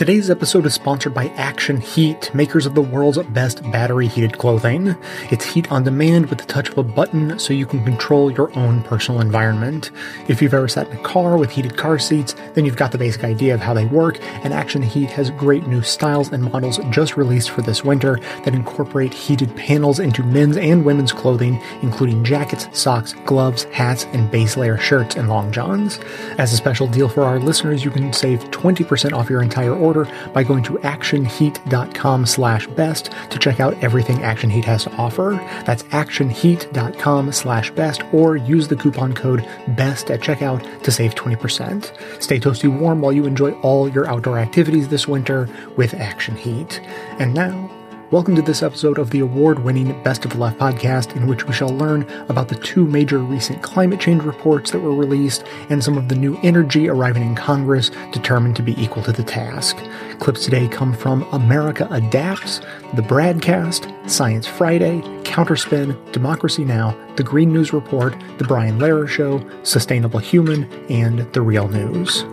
Today's episode is sponsored by Action Heat, makers of the world's best battery heated clothing. It's heat on demand with the touch of a button so you can control your own personal environment. If you've ever sat in a car with heated car seats, then you've got the basic idea of how they work, and Action Heat has great new styles and models just released for this winter that incorporate heated panels into men's and women's clothing, including jackets, socks, gloves, hats, and base layer shirts and long johns. As a special deal for our listeners, you can save 20% off your entire order order by going to actionheat.com slash best to check out everything Action Heat has to offer. That's actionheat.com slash best or use the coupon code BEST at checkout to save 20%. Stay toasty warm while you enjoy all your outdoor activities this winter with Action Heat. And now, Welcome to this episode of the award winning Best of the Left podcast, in which we shall learn about the two major recent climate change reports that were released and some of the new energy arriving in Congress determined to be equal to the task. Clips today come from America Adapts, the Bradcast, Science Friday, Counterspin, Democracy Now!, The Green News Report, The Brian Lehrer Show, Sustainable Human, and The Real News.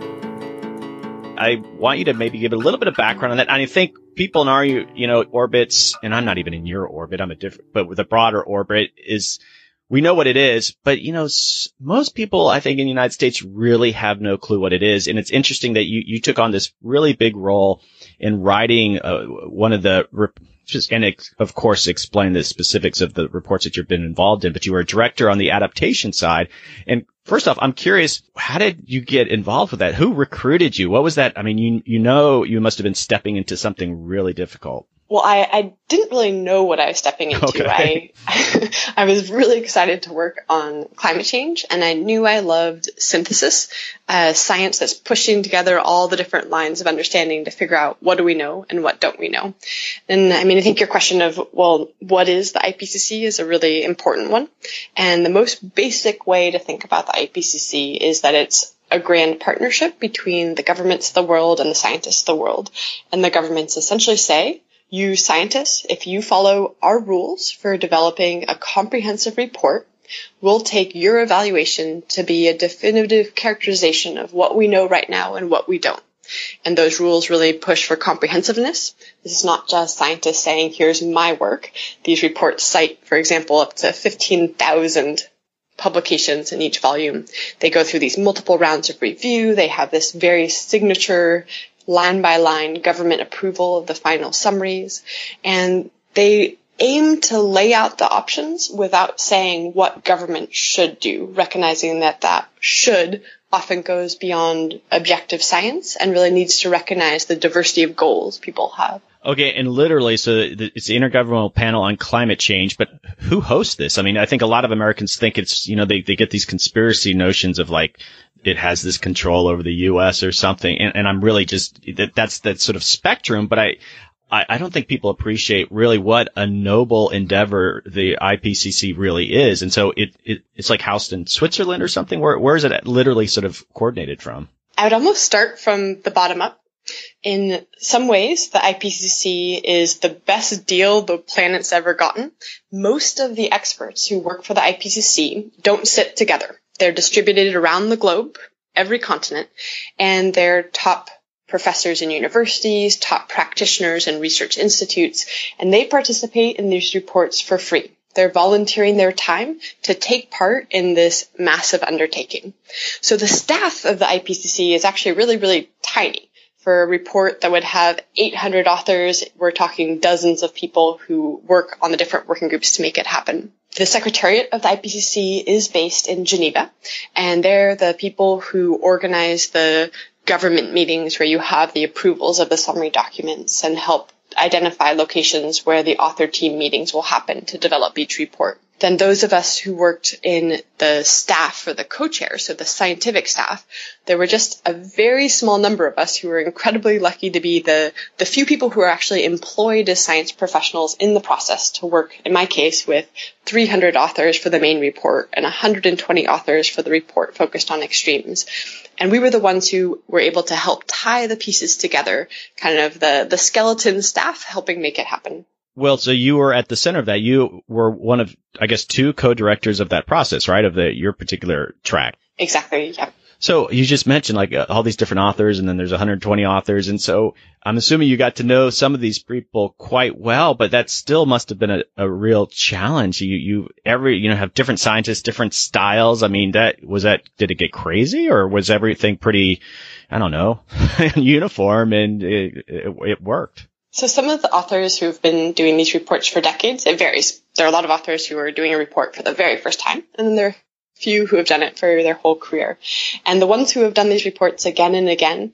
I want you to maybe give a little bit of background on that. And I think people in our, you know, orbits, and I'm not even in your orbit, I'm a different, but with a broader orbit is, we know what it is, but you know, most people, I think in the United States really have no clue what it is. And it's interesting that you, you took on this really big role in writing uh, one of the, just and of course explain the specifics of the reports that you've been involved in, but you were a director on the adaptation side. And first off, I'm curious, how did you get involved with that? Who recruited you? What was that? I mean, you, you know, you must have been stepping into something really difficult. Well, I, I didn't really know what I was stepping into. Okay. I, I was really excited to work on climate change and I knew I loved synthesis, uh, science that's pushing together all the different lines of understanding to figure out what do we know and what don't we know. And I mean, I think your question of, well, what is the IPCC is a really important one. And the most basic way to think about the IPCC is that it's a grand partnership between the governments of the world and the scientists of the world. And the governments essentially say, you scientists, if you follow our rules for developing a comprehensive report, we'll take your evaluation to be a definitive characterization of what we know right now and what we don't. And those rules really push for comprehensiveness. This is not just scientists saying, here's my work. These reports cite, for example, up to 15,000 publications in each volume. They go through these multiple rounds of review. They have this very signature line by line government approval of the final summaries. And they aim to lay out the options without saying what government should do, recognizing that that should often goes beyond objective science and really needs to recognize the diversity of goals people have. Okay, and literally, so it's the Intergovernmental Panel on Climate Change, but who hosts this? I mean, I think a lot of Americans think it's, you know, they, they get these conspiracy notions of like, it has this control over the U.S. or something. And, and I'm really just, that, that's that sort of spectrum, but I, I, I don't think people appreciate really what a noble endeavor the IPCC really is. And so it, it it's like housed in Switzerland or something. Where, where is it literally sort of coordinated from? I would almost start from the bottom up. In some ways, the IPCC is the best deal the planet's ever gotten. Most of the experts who work for the IPCC don't sit together. They're distributed around the globe, every continent, and they're top professors in universities, top practitioners and research institutes, and they participate in these reports for free. They're volunteering their time to take part in this massive undertaking. So the staff of the IPCC is actually really, really tiny. For a report that would have 800 authors, we're talking dozens of people who work on the different working groups to make it happen. The Secretariat of the IPCC is based in Geneva, and they're the people who organize the government meetings where you have the approvals of the summary documents and help identify locations where the author team meetings will happen to develop each report then those of us who worked in the staff or the co-chair, so the scientific staff, there were just a very small number of us who were incredibly lucky to be the, the few people who are actually employed as science professionals in the process to work, in my case, with 300 authors for the main report and 120 authors for the report focused on extremes. And we were the ones who were able to help tie the pieces together, kind of the, the skeleton staff helping make it happen. Well, so you were at the center of that. You were one of, I guess, two co-directors of that process, right? Of the your particular track. Exactly. Yeah. So you just mentioned like uh, all these different authors and then there's 120 authors. And so I'm assuming you got to know some of these people quite well, but that still must have been a, a real challenge. You, you, every, you know, have different scientists, different styles. I mean, that was that, did it get crazy or was everything pretty, I don't know, uniform and it, it, it worked? So some of the authors who've been doing these reports for decades, it varies. There are a lot of authors who are doing a report for the very first time, and then there are few who have done it for their whole career. And the ones who have done these reports again and again,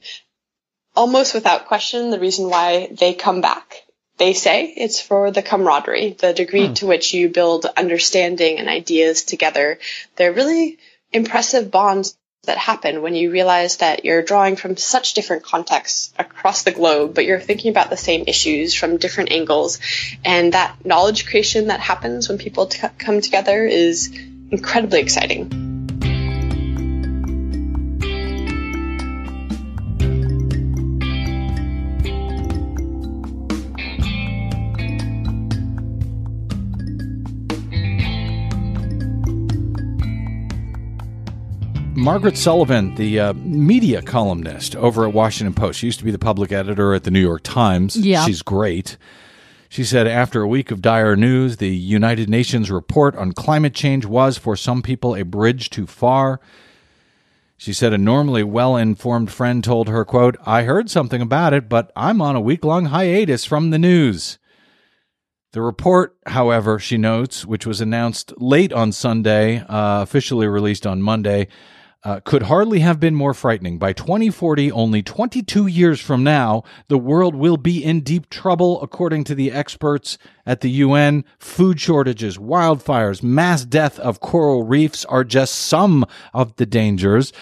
almost without question, the reason why they come back, they say it's for the camaraderie, the degree hmm. to which you build understanding and ideas together. They're really impressive bonds that happen when you realize that you're drawing from such different contexts across the globe, but you're thinking about the same issues from different angles. And that knowledge creation that happens when people t- come together is incredibly exciting. Margaret Sullivan, the uh, media columnist over at Washington Post, she used to be the public editor at the New York Times. Yeah. She's great. She said, after a week of dire news, the United Nations report on climate change was, for some people, a bridge too far. She said a normally well informed friend told her, quote, I heard something about it, but I'm on a week long hiatus from the news. The report, however, she notes, which was announced late on Sunday, uh, officially released on Monday, uh, could hardly have been more frightening. By 2040, only 22 years from now, the world will be in deep trouble, according to the experts at the UN. Food shortages, wildfires, mass death of coral reefs are just some of the dangers.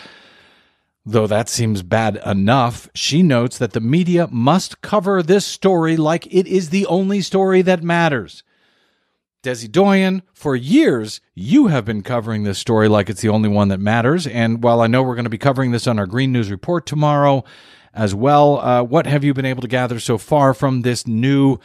Though that seems bad enough, she notes that the media must cover this story like it is the only story that matters. Desi Doyen, for years, you have been covering this story like it's the only one that matters. And while I know we're going to be covering this on our Green News Report tomorrow as well, uh, what have you been able to gather so far from this new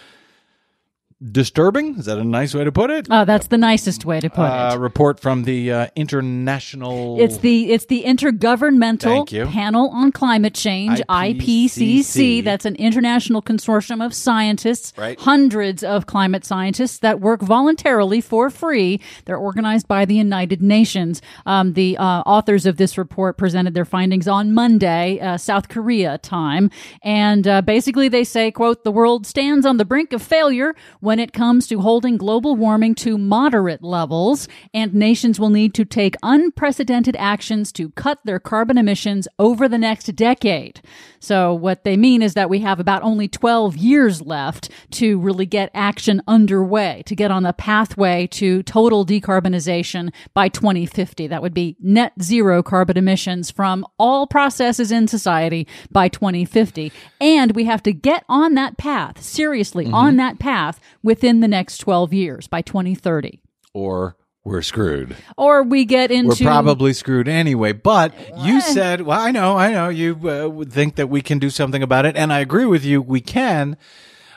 disturbing. Is that a nice way to put it? Oh, that's the nicest way to put uh, it. Report from the uh, international. It's the it's the Intergovernmental Panel on Climate Change IPCC. IPCC. That's an international consortium of scientists, right. hundreds of climate scientists that work voluntarily for free. They're organized by the United Nations. Um, the uh, authors of this report presented their findings on Monday, uh, South Korea time, and uh, basically they say, "quote The world stands on the brink of failure." When it comes to holding global warming to moderate levels, and nations will need to take unprecedented actions to cut their carbon emissions over the next decade. So, what they mean is that we have about only 12 years left to really get action underway, to get on the pathway to total decarbonization by 2050. That would be net zero carbon emissions from all processes in society by 2050. And we have to get on that path, seriously, mm-hmm. on that path within the next 12 years by 2030. Or we're screwed. Or we get into. We're probably screwed anyway. But you said, well, I know, I know. You uh, would think that we can do something about it. And I agree with you. We can.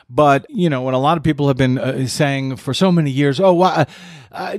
But, you know, when a lot of people have been uh, saying for so many years, oh, well, uh,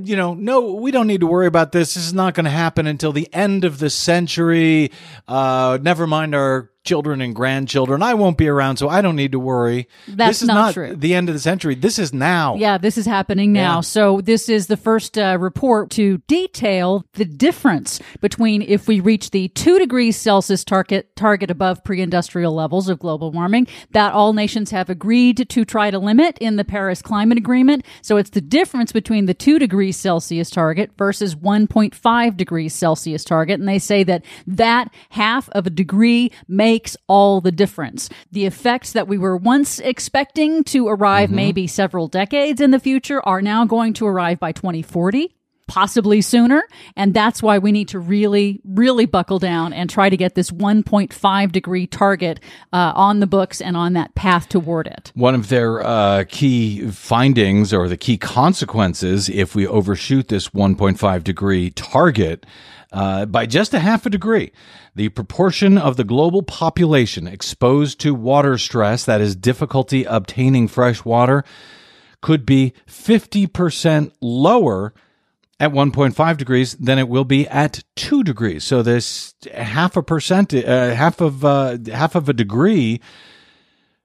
you know, no, we don't need to worry about this. This is not going to happen until the end of the century. Uh, never mind our children and grandchildren. I won't be around, so I don't need to worry. That's this is not, not, true. the end of the century. This is now. Yeah, this is happening now. Yeah. So this is the first uh, report to detail the difference between if we reach the two degrees Celsius target target above pre-industrial levels of global warming that all nations have agreed to try to limit in the Paris Climate Agreement. So it's the difference between the two degrees Celsius target versus 1.5 degrees Celsius target, and they say that that half of a degree makes all the difference. The effects that we were once expecting to arrive mm-hmm. maybe several decades in the future are now going to arrive by 2040 possibly sooner. And that's why we need to really, really buckle down and try to get this 1.5 degree target uh, on the books and on that path toward it. One of their uh, key findings or the key consequences if we overshoot this 1.5 degree target uh, by just a half a degree. The proportion of the global population exposed to water stress, that is difficulty obtaining fresh water, could be 50% lower at 1.5 degrees than it will be at 2 degrees. So this half a percent, uh, half of uh, half of a degree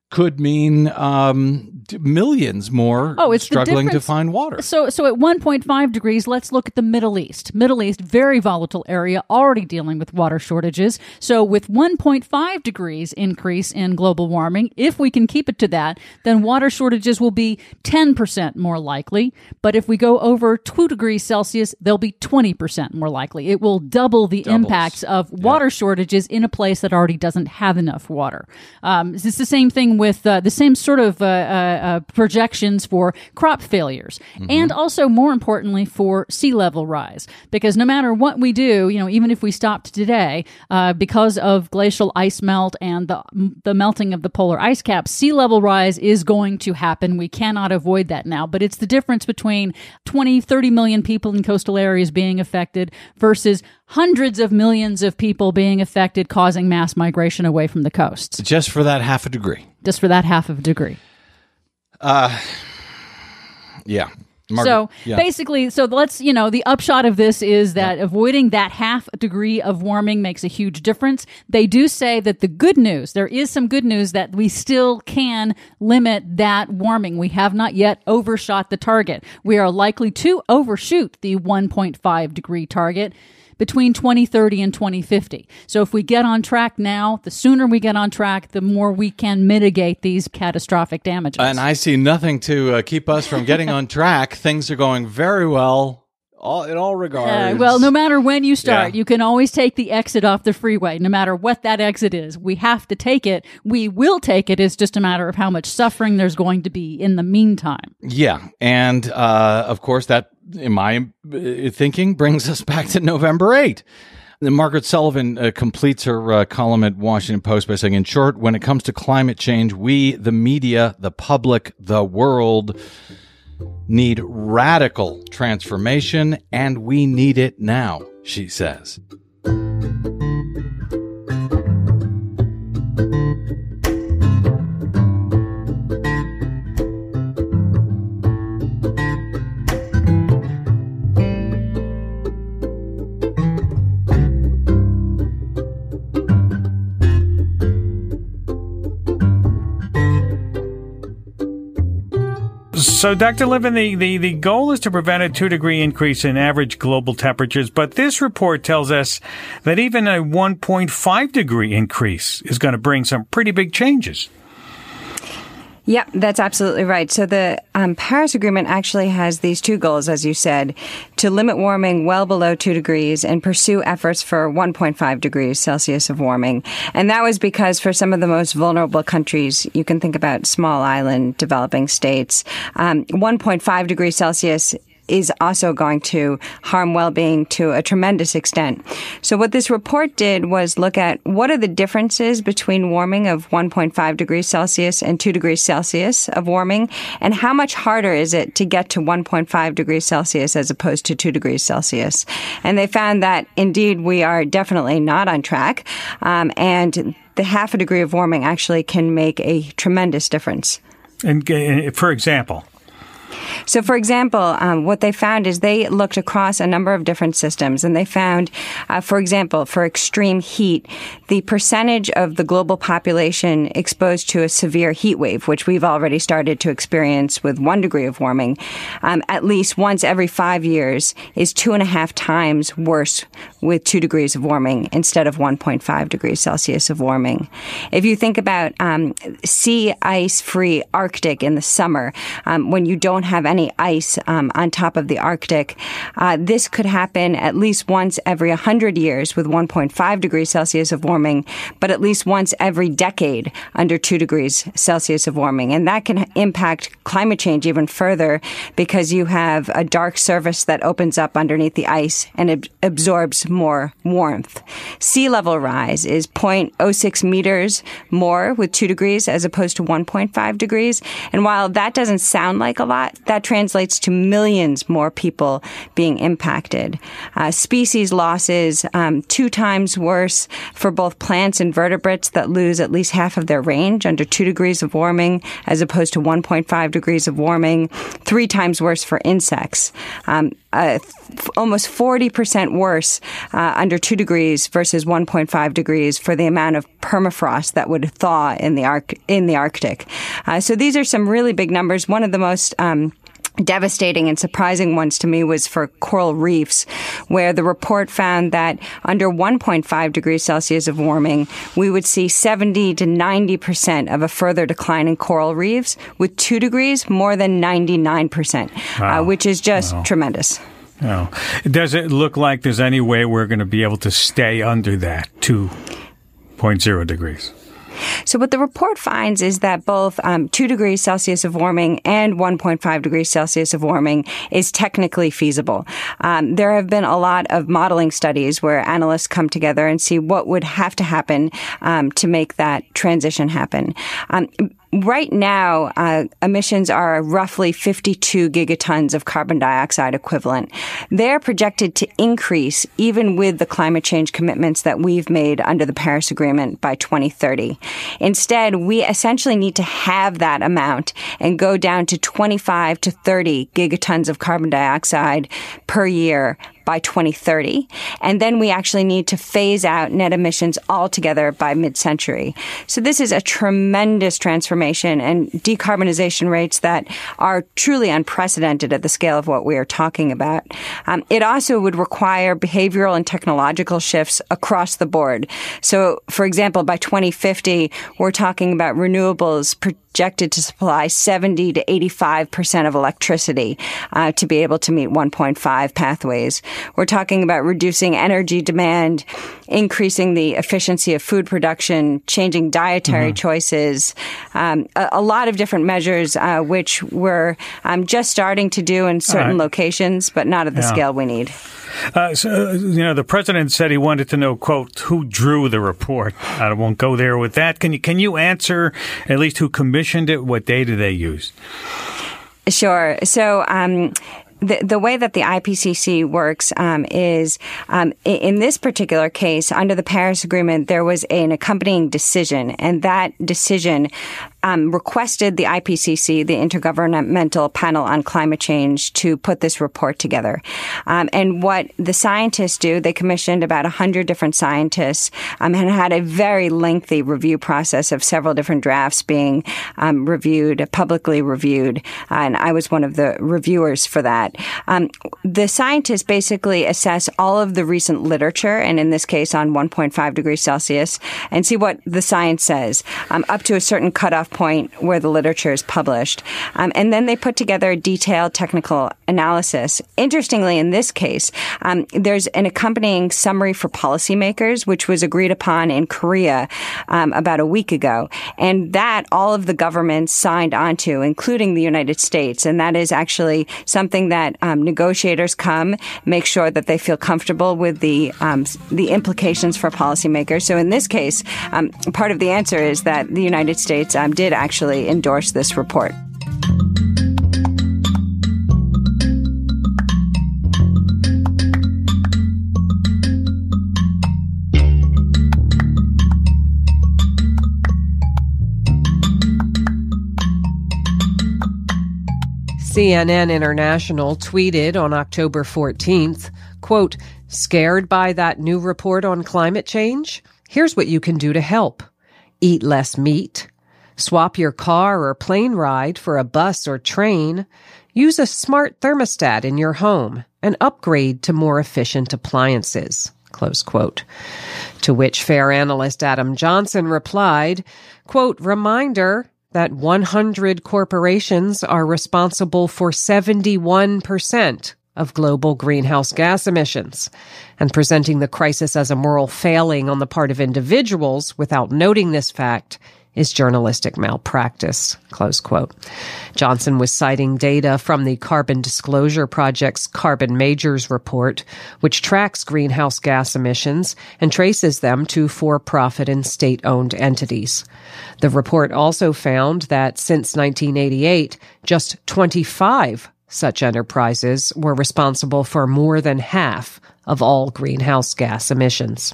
could mean um, millions more oh, it's struggling to find water. So, so at 1.5 degrees, let's look at the Middle East. Middle East, very volatile area, already dealing with water shortages. So, with 1.5 degrees increase in global warming, if we can keep it to that, then water shortages will be 10% more likely. But if we go over 2 degrees Celsius, they'll be 20% more likely. It will double the Doubles. impacts of water shortages in a place that already doesn't have enough water. Um, it's the same thing with uh, the same sort of uh, uh, uh, projections for crop failures, and also more importantly for sea level rise. Because no matter what we do, you know, even if we stopped today, uh, because of glacial ice melt and the the melting of the polar ice caps, sea level rise is going to happen. We cannot avoid that now. But it's the difference between 20, 30 million people in coastal areas being affected versus hundreds of millions of people being affected, causing mass migration away from the coasts Just for that half a degree. just for that half of a degree. Uh, yeah. Margaret, so yeah. basically, so let's, you know, the upshot of this is that avoiding that half degree of warming makes a huge difference. They do say that the good news, there is some good news that we still can limit that warming. We have not yet overshot the target. We are likely to overshoot the 1.5 degree target between 2030 and 2050. So if we get on track now, the sooner we get on track, the more we can mitigate these catastrophic damages. And I see nothing to uh, keep us from getting on track. Things are going very well all, in all regards. Uh, well, no matter when you start, Yeah. you can always take the exit off the freeway, no matter what that exit is. We have to take it. We will take it. It's just a matter of how much suffering there's going to be in the meantime. Yeah. And uh, of course, that, in my uh, thinking, brings us back to November 8. Then Margaret Sullivan uh, completes her uh, column at Washington Post by saying, in short, when it comes to climate change, we, the media, the public, the world, need radical transformation, and we need it now, she says. So, Dr. Levin, the, the, the goal is to prevent a two degree increase in average global temperatures, but this report tells us that even a 1.5 degree increase is going to bring some pretty big changes. Yep, that's absolutely right. So the um, Paris Agreement actually has these two goals, as you said, to limit warming well below two degrees and pursue efforts for 1.5 degrees Celsius of warming. And that was because for some of the most vulnerable countries, you can think about small island developing states, um, 1.5 degrees Celsius is also going to harm well-being to a tremendous extent. So what this report did was look at what are the differences between warming of 1.5 degrees Celsius and 2 degrees Celsius of warming and how much harder is it to get to 1.5 degrees Celsius as opposed to 2 degrees Celsius. And they found that indeed we are definitely not on track. Um, and the half a degree of warming actually can make a tremendous difference. And, for example, So, for example, um, what they found is they looked across a number of different systems, and they found, uh, for example, for extreme heat, the percentage of the global population exposed to a severe heat wave, which we've already started to experience with one degree of warming, um, at least once every five years, is two and a half times worse with two degrees of warming instead of 1.5 degrees Celsius of warming. If you think about um, sea ice free Arctic in the summer, um, when you don't have any ice um, on top of the Arctic, uh, this could happen at least once every 100 years with 1.5 degrees Celsius of warming, but at least once every decade under 2 degrees Celsius of warming. And that can impact climate change even further because you have a dark surface that opens up underneath the ice and ab- absorbs more warmth. Sea level rise is 0.06 meters more with 2 degrees as opposed to 1.5 degrees. And while that doesn't sound like a lot, that translates to millions more people being impacted. Uh, species losses, um, two times worse for both plants and vertebrates that lose at least half of their range under 2 degrees of warming as opposed to 1.5 degrees of warming. Three times worse for insects. Um, uh, f- almost 40% worse uh, under 2 degrees versus 1.5 degrees for the amount of permafrost that would thaw in the, arc- in the Arctic. Uh, so these are some really big numbers. One of the most um, devastating and surprising ones to me was for coral reefs, where the report found that under 1.5 degrees Celsius of warming, we would see 70 to 90% of a further decline in coral reefs. With 2 degrees, more than 99%, uh, wow. uh, which is just wow. tremendous. Does it look like there's any way we're going to be able to stay under that 2.0 degrees? So what the report finds is that both um, 2 degrees Celsius of warming and 1.5 degrees Celsius of warming is technically feasible. Um, there have been a lot of modeling studies where analysts come together and see what would have to happen um, to make that transition happen. Right now, uh, emissions are roughly 52 gigatons of carbon dioxide equivalent. They're projected to increase even with the climate change commitments that we've made under the Paris Agreement by 2030. Instead, we essentially need to have that amount and go down to 25 to 30 gigatons of carbon dioxide per year by 2030. And then we actually need to phase out net emissions altogether by mid-century. So this is a tremendous transformation and decarbonization rates that are truly unprecedented at the scale of what we are talking about. Um, it also would require behavioral and technological shifts across the board. So, for example, by 2050, we're talking about renewables projected to supply 70 to 85% of electricity uh, to be able to meet 1.5 pathways. We're talking about reducing energy demand, increasing the efficiency of food production, changing dietary mm-hmm. choices, um, a, a, lot of different measures, uh, which we're um, just starting to do in certain right. locations, but not at the yeah. scale we need. Uh, so, you know, the president said he wanted to know, quote, who drew the report. I won't go there with that. Can you can you answer at least who commissioned it? What data they used? Sure. So, um, the, the way that the IPCC works um, is um, in this particular case, under the Paris Agreement, there was an accompanying decision, and that decision um, requested the IPCC, the Intergovernmental Panel on Climate Change, to put this report together. Um, and what the scientists do, they commissioned about 100 different scientists um, and had a very lengthy review process of several different drafts being um, reviewed, publicly reviewed. Uh, and I was one of the reviewers for that. Um, the scientists basically assess all of the recent literature, and in this case on 1.5 degrees Celsius, and see what the science says um, up to a certain cutoff point where the literature is published. Um, and then they put together a detailed technical analysis. Interestingly, in this case, um, there's an accompanying summary for policymakers, which was agreed upon in Korea um, about a week ago. And that all of the governments signed onto, including the United States. And that is actually something that um, negotiators come, make sure that they feel comfortable with the um, the implications for policymakers. So in this case, um, part of the answer is that the United States did did actually endorse this report. CNN International tweeted on October 14th, quote, scared by that new report on climate change? Here's what you can do to help. Eat less meat, Swap your car or plane ride for a bus or train. Use a smart thermostat in your home and upgrade to more efficient appliances. Close quote. To which FAIR analyst Adam Johnson replied, quote, reminder that 100 corporations are responsible for 71% of global greenhouse gas emissions. And presenting the crisis as a moral failing on the part of individuals without noting this fact is journalistic malpractice, close quote. Johnson was citing data from the Carbon Disclosure Project's Carbon Majors report, which tracks greenhouse gas emissions and traces them to for-profit and state-owned entities. The report also found that since 1988, just 25 such enterprises were responsible for more than half of all greenhouse gas emissions.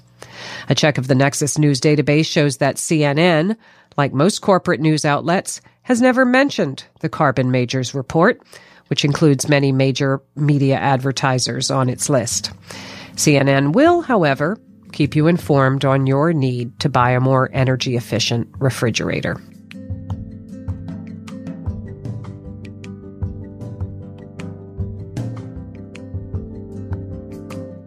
A check of the Nexis News database shows that CNN, like most corporate news outlets, has never mentioned the Carbon Majors report, which includes many major media advertisers on its list. CNN will, however, keep you informed on your need to buy a more energy efficient refrigerator.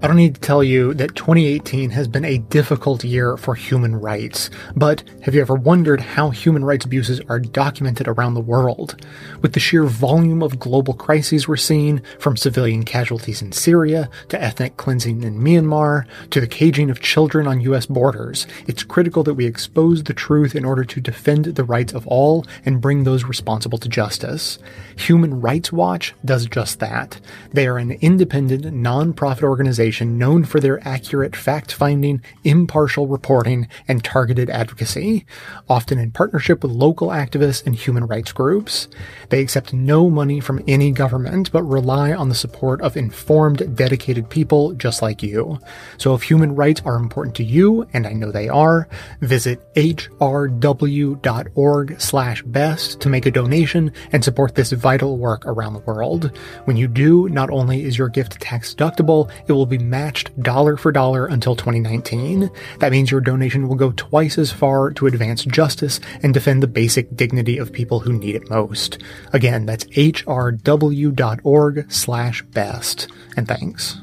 I don't need to tell you that 2018 has been a difficult year for human rights, but have you ever wondered how human rights abuses are documented around the world? With the sheer volume of global crises we're seeing, from civilian casualties in Syria, to ethnic cleansing in Myanmar, to the caging of children on US borders, it's critical that we expose the truth in order to defend the rights of all and bring those responsible to justice. Human Rights Watch does just that. They are an independent, non-profit organization known for their accurate fact finding, impartial reporting, and targeted advocacy, often in partnership with local activists and human rights groups. They accept no money from any government, but rely on the support of informed, dedicated people just like you. So if human rights are important to you, and I know they are, visit hrw.org slash best to make a donation and support this vital work around the world. When you do, not only is your gift tax deductible, it will be matched dollar for dollar until 2019. That means your donation will go twice as far to advance justice and defend the basic dignity of people who need it most. Again, that's hrw.org slash best. And thanks.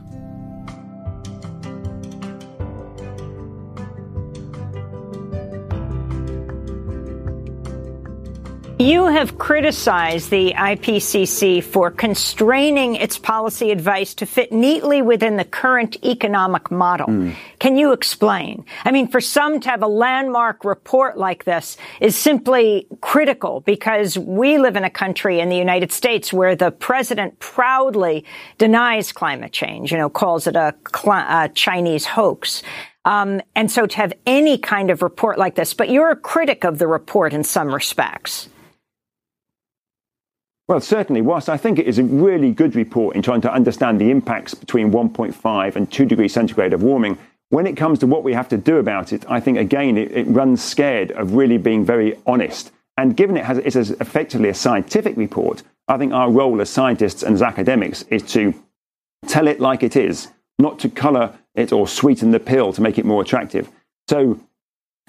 You have criticized the IPCC for constraining its policy advice to fit neatly within the current economic model. Mm. Can you explain? I mean, for some to have a landmark report like this is simply critical because we live in a country in the United States where the president proudly denies climate change, you know, calls it a, a Chinese hoax. Um, and so to have any kind of report like this, but you're a critic of the report in some respects. Well, certainly, whilst I think it is a really good report in trying to understand the impacts between 1.5 and 2 degrees centigrade of warming, when it comes to what we have to do about it, I think, again, it, it runs scared of really being very honest. And given it has, it's effectively a scientific report, I think our role as scientists and as academics is to tell it like it is, not to colour it or sweeten the pill to make it more attractive. So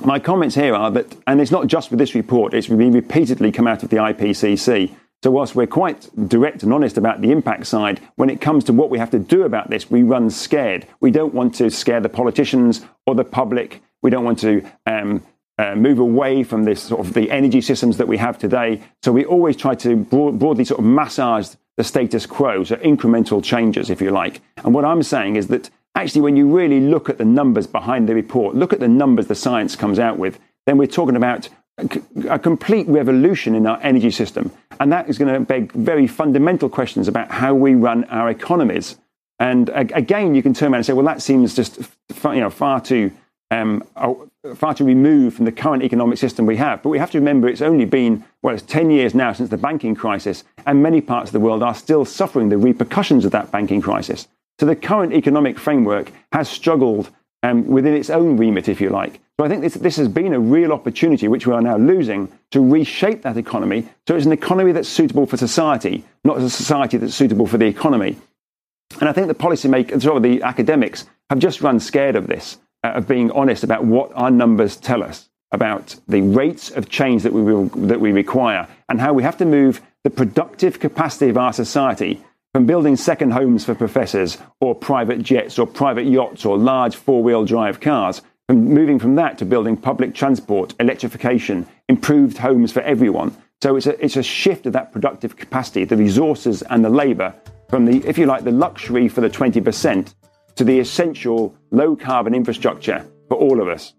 my comments here are that, and it's not just with this report, it's been repeatedly come out of the IPCC, so, whilst we're quite direct and honest about the impact side, when it comes to what we have to do about this, we run scared. We don't want to scare the politicians or the public. We don't want to um, uh, move away from this sort of the energy systems that we have today. So, we always try to broad, broadly sort of massage the status quo, so incremental changes, if you like. And what I'm saying is that actually, when you really look at the numbers behind the report, look at the numbers the science comes out with, then we're talking about a complete revolution in our energy system. And that is going to beg very fundamental questions about how we run our economies. And again, you can turn around and say, well, that seems just you know, far too um, far too removed from the current economic system we have. But we have to remember it's only been, well, it's 10 years now since the banking crisis, and many parts of the world are still suffering the repercussions of that banking crisis. So the current economic framework has struggled um, within its own remit, if you like. So I think this, this has been a real opportunity, which we are now losing, to reshape that economy so it's an economy that's suitable for society, not a society that's suitable for the economy. And I think the policymakers, of the academics, have just run scared of this, uh, of being honest about what our numbers tell us about the rates of change that we, will, that we require and how we have to move the productive capacity of our society from building second homes for professors or private jets or private yachts or large four wheel drive cars, from moving from that to building public transport, electrification, improved homes for everyone. So it's a, it's a shift of that productive capacity, the resources and the labour from the, if you like, the luxury for the 20% to the essential low carbon infrastructure for all of us.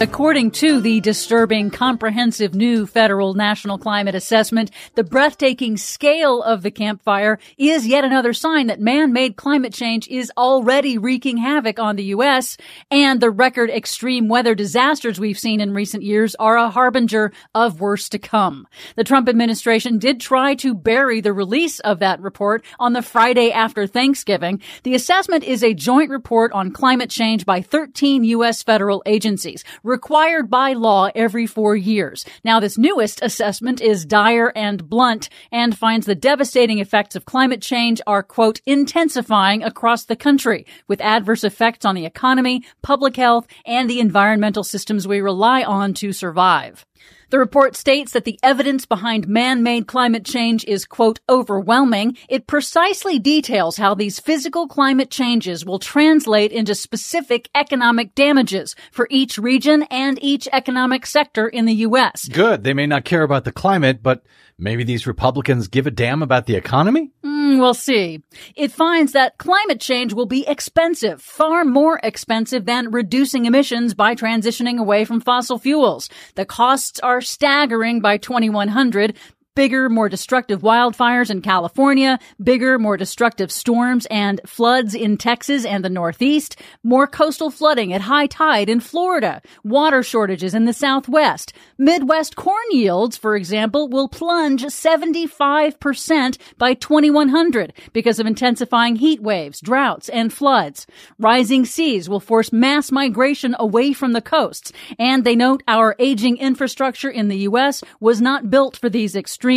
A According to the disturbing, comprehensive new federal national climate assessment, the breathtaking scale of the Camp Fire is yet another sign that man-made climate change is already wreaking havoc on the U.S. and the record extreme weather disasters we've seen in recent years are a harbinger of worse to come. The Trump administration did try to bury the release of that report on the Friday after Thanksgiving. The assessment is a joint report on climate change by 13 U.S. federal agencies required by law every four years. Now, this newest assessment is dire and blunt and finds the devastating effects of climate change are, quote, intensifying across the country with adverse effects on the economy, public health, and the environmental systems we rely on to survive. The report states that the evidence behind man-made climate change is, quote, overwhelming. It precisely details how these physical climate changes will translate into specific economic damages for each region and each economic sector in the U.S. Good. They may not care about the climate, but maybe these Republicans give a damn about the economy? Mm, we'll see. It finds that climate change will be expensive, far more expensive than reducing emissions by transitioning away from fossil fuels. The costs are staggering by 2100, bigger, more destructive wildfires in California, bigger, more destructive storms and floods in Texas and the Northeast, more coastal flooding at high tide in Florida, water shortages in the Southwest. Midwest corn yields, for example, will plunge 75% by 2100 because of intensifying heat waves, droughts, and floods. Rising seas will force mass migration away from the coasts, and they note our aging infrastructure in the U.S. was not built for these extreme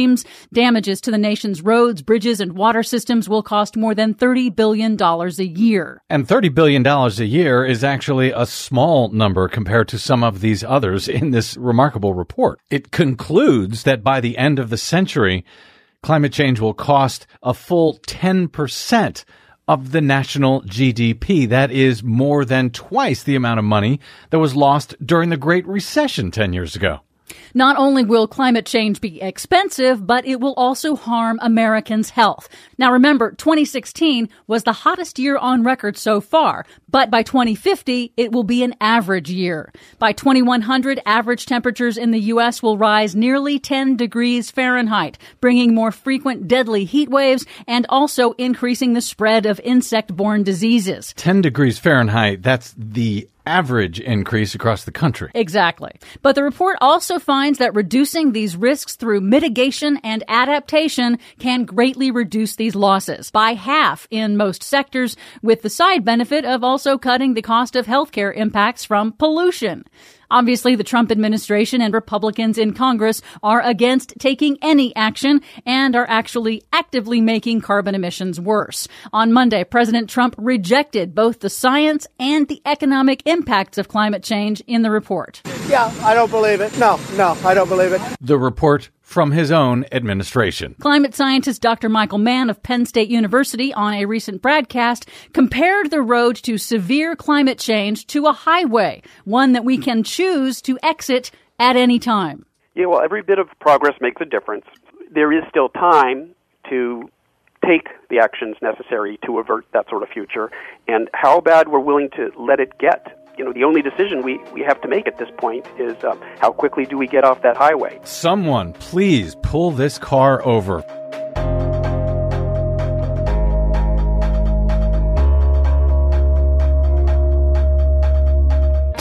Damages to the nation's roads, bridges, and water systems will cost more than $30 billion a year. And $30 billion a year is actually a small number compared to some of these others in this remarkable report. It concludes that by the end of the century, climate change will cost a full 10% of the national GDP. That is more than twice the amount of money that was lost during the Great Recession 10 years ago. Not only will climate change be expensive, but it will also harm Americans' health. Now remember, 2016 was the hottest year on record so far, but by 2050, it will be an average year. By 2100, average temperatures in the U.S. will rise nearly 10 degrees Fahrenheit, bringing more frequent deadly heat waves and also increasing the spread of insect-borne diseases. 10 degrees Fahrenheit, that's the average increase across the country. Exactly. But the report also finds that reducing these risks through mitigation and adaptation can greatly reduce these losses by half in most sectors, with the side benefit of also cutting the cost of healthcare impacts from pollution. Obviously, the Trump administration and Republicans in Congress are against taking any action and are actually actively making carbon emissions worse. On Monday, President Trump rejected both the science and the economic impacts of climate change in the report. Yeah, I don't believe it. No, no, I don't believe it. The report from his own administration. Climate scientist Dr. Michael Mann of Penn State University on a recent broadcast compared the road to severe climate change to a highway, one that we can choose to exit at any time. Yeah, well, every bit of progress makes a difference. There is still time to take the actions necessary to avert that sort of future, and how bad we're willing to let it get you know, the only decision we, we have to make at this point is uh, how quickly do we get off that highway? Someone, please pull this car over.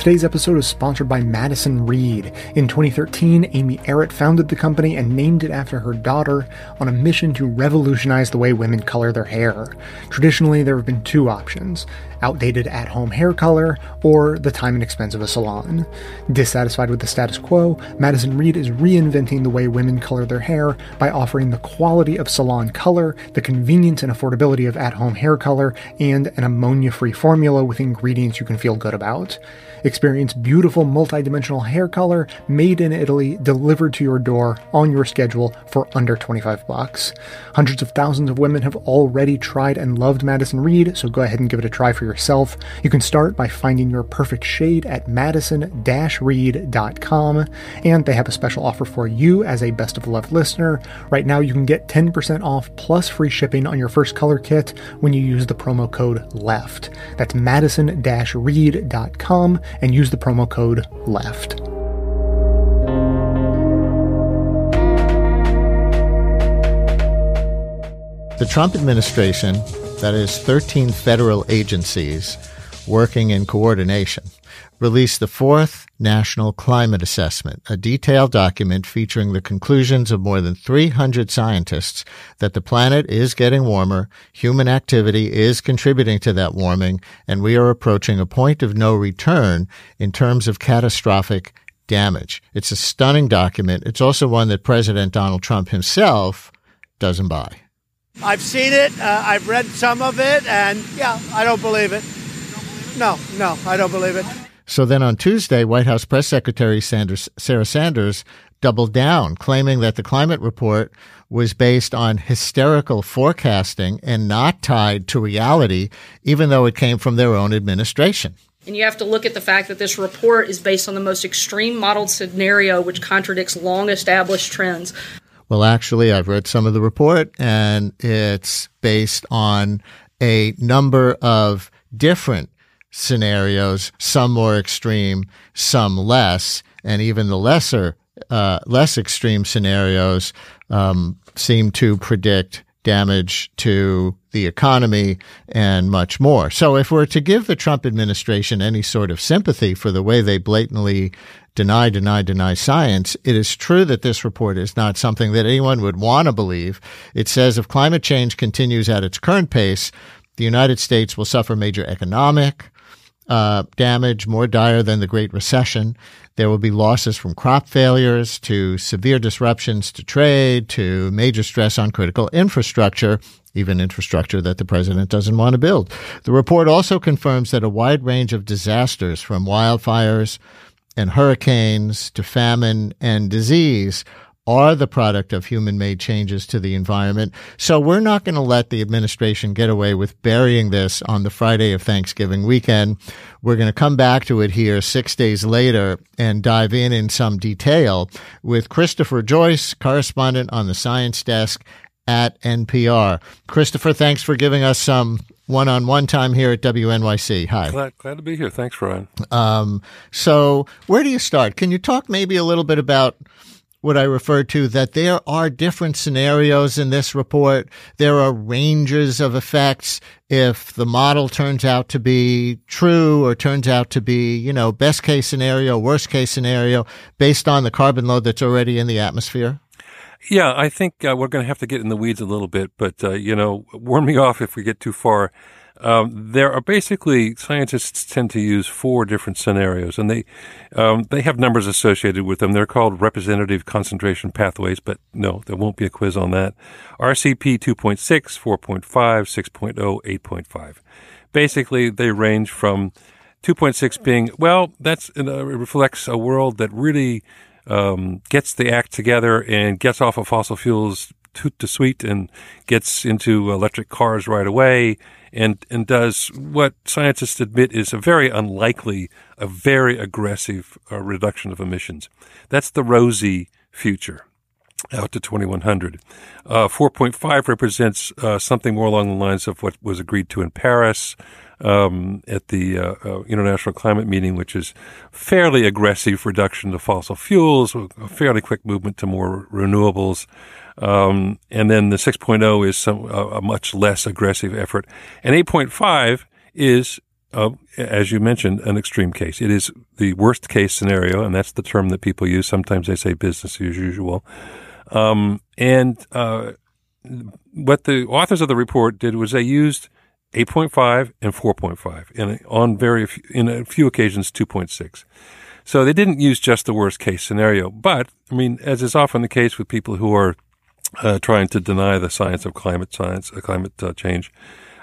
Today's episode is sponsored by Madison Reed. In 2013, Amy Errett founded the company and named it after her daughter on a mission to revolutionize the way women color their hair. Traditionally, there have been two options outdated at home hair color or the time and expense of a salon. Dissatisfied with the status quo, Madison Reed is reinventing the way women color their hair by offering the quality of salon color, the convenience and affordability of at home hair color, and an ammonia free formula with ingredients you can feel good about. Experience beautiful multidimensional hair color made in Italy delivered to your door on your schedule for under 25 bucks. Hundreds of thousands of women have already tried and loved Madison Reed, so go ahead and give it a try for yourself. You can start by finding your perfect shade at madison-reed.com and they have a special offer for you as a best of love listener. Right now you can get 10% off plus free shipping on your first color kit when you use the promo code LEFT. That's madison-reed.com and use the promo code LEFT. The Trump administration, that is 13 federal agencies working in coordination, released the fourth National Climate Assessment, a detailed document featuring the conclusions of more than 300 scientists that the planet is getting warmer, human activity is contributing to that warming, and we are approaching a point of no return in terms of catastrophic damage. It's a stunning document. It's also one that President Donald Trump himself doesn't buy. I've seen it. Uh, I've read some of it, and yeah, I don't believe it. No, no, I don't believe it. So then on Tuesday, White House Press Secretary Sanders, Sarah Sanders doubled down, claiming that the climate report was based on hysterical forecasting and not tied to reality, even though it came from their own administration. And you have to look at the fact that this report is based on the most extreme modeled scenario, which contradicts long established trends. Well, actually, I've read some of the report, and it's based on a number of different scenarios, some more extreme, some less, and even the lesser, uh, less extreme scenarios um, seem to predict damage to the economy and much more. So if we're to give the Trump administration any sort of sympathy for the way they blatantly deny, deny, deny science, it is true that this report is not something that anyone would want to believe. It says if climate change continues at its current pace, the United States will suffer major economic, uh, damage more dire than the Great Recession. There will be losses from crop failures to severe disruptions to trade to major stress on critical infrastructure, even infrastructure that the president doesn't want to build. The report also confirms that a wide range of disasters from wildfires and hurricanes to famine and disease are the product of human made changes to the environment. So we're not going to let the administration get away with burying this on the Friday of Thanksgiving weekend. We're going to come back to it here six days later and dive in in some detail with Christopher Joyce, correspondent on the science desk at NPR. Christopher, thanks for giving us some one-on-one time here at WNYC. Hi. Glad, glad to be here. Thanks, Ryan. Um, so where do you start? Can you talk maybe a little bit about what I refer to that there are different scenarios in this report. There are ranges of effects. If the model turns out to be true or turns out to be, you know, best case scenario, worst case scenario based on the carbon load that's already in the atmosphere. Yeah, I think uh, we're going to have to get in the weeds a little bit, but, uh, you know, warn me off if we get too far. Um, there are basically scientists tend to use four different scenarios, and they um, they have numbers associated with them. They're called representative concentration pathways, but no, there won't be a quiz on that. RCP 2.6, 4.5, 6.0, 8.5. Basically, they range from 2.6 being well, that's uh, reflects a world that really um, gets the act together and gets off of fossil fuels toot to sweet and gets into electric cars right away and and does what scientists admit is a very unlikely, a very aggressive uh, reduction of emissions. That's the rosy future out to 2100. Uh, 4.5 represents uh, something more along the lines of what was agreed to in Paris um, at the uh, uh International Climate Meeting, which is fairly aggressive reduction to fossil fuels, a fairly quick movement to more renewables. Um, and then the 6.0 is some, a much less aggressive effort. And 8.5 is, uh, as you mentioned, an extreme case. It is the worst case scenario, and that's the term that people use. Sometimes they say business as usual. Um, and uh, what the authors of the report did was they used 8.5 and 4.5, and on very in a few occasions 2.6. So they didn't use just the worst case scenario, but I mean, as is often the case with people who are uh, trying to deny the science of climate science, uh, climate uh, change.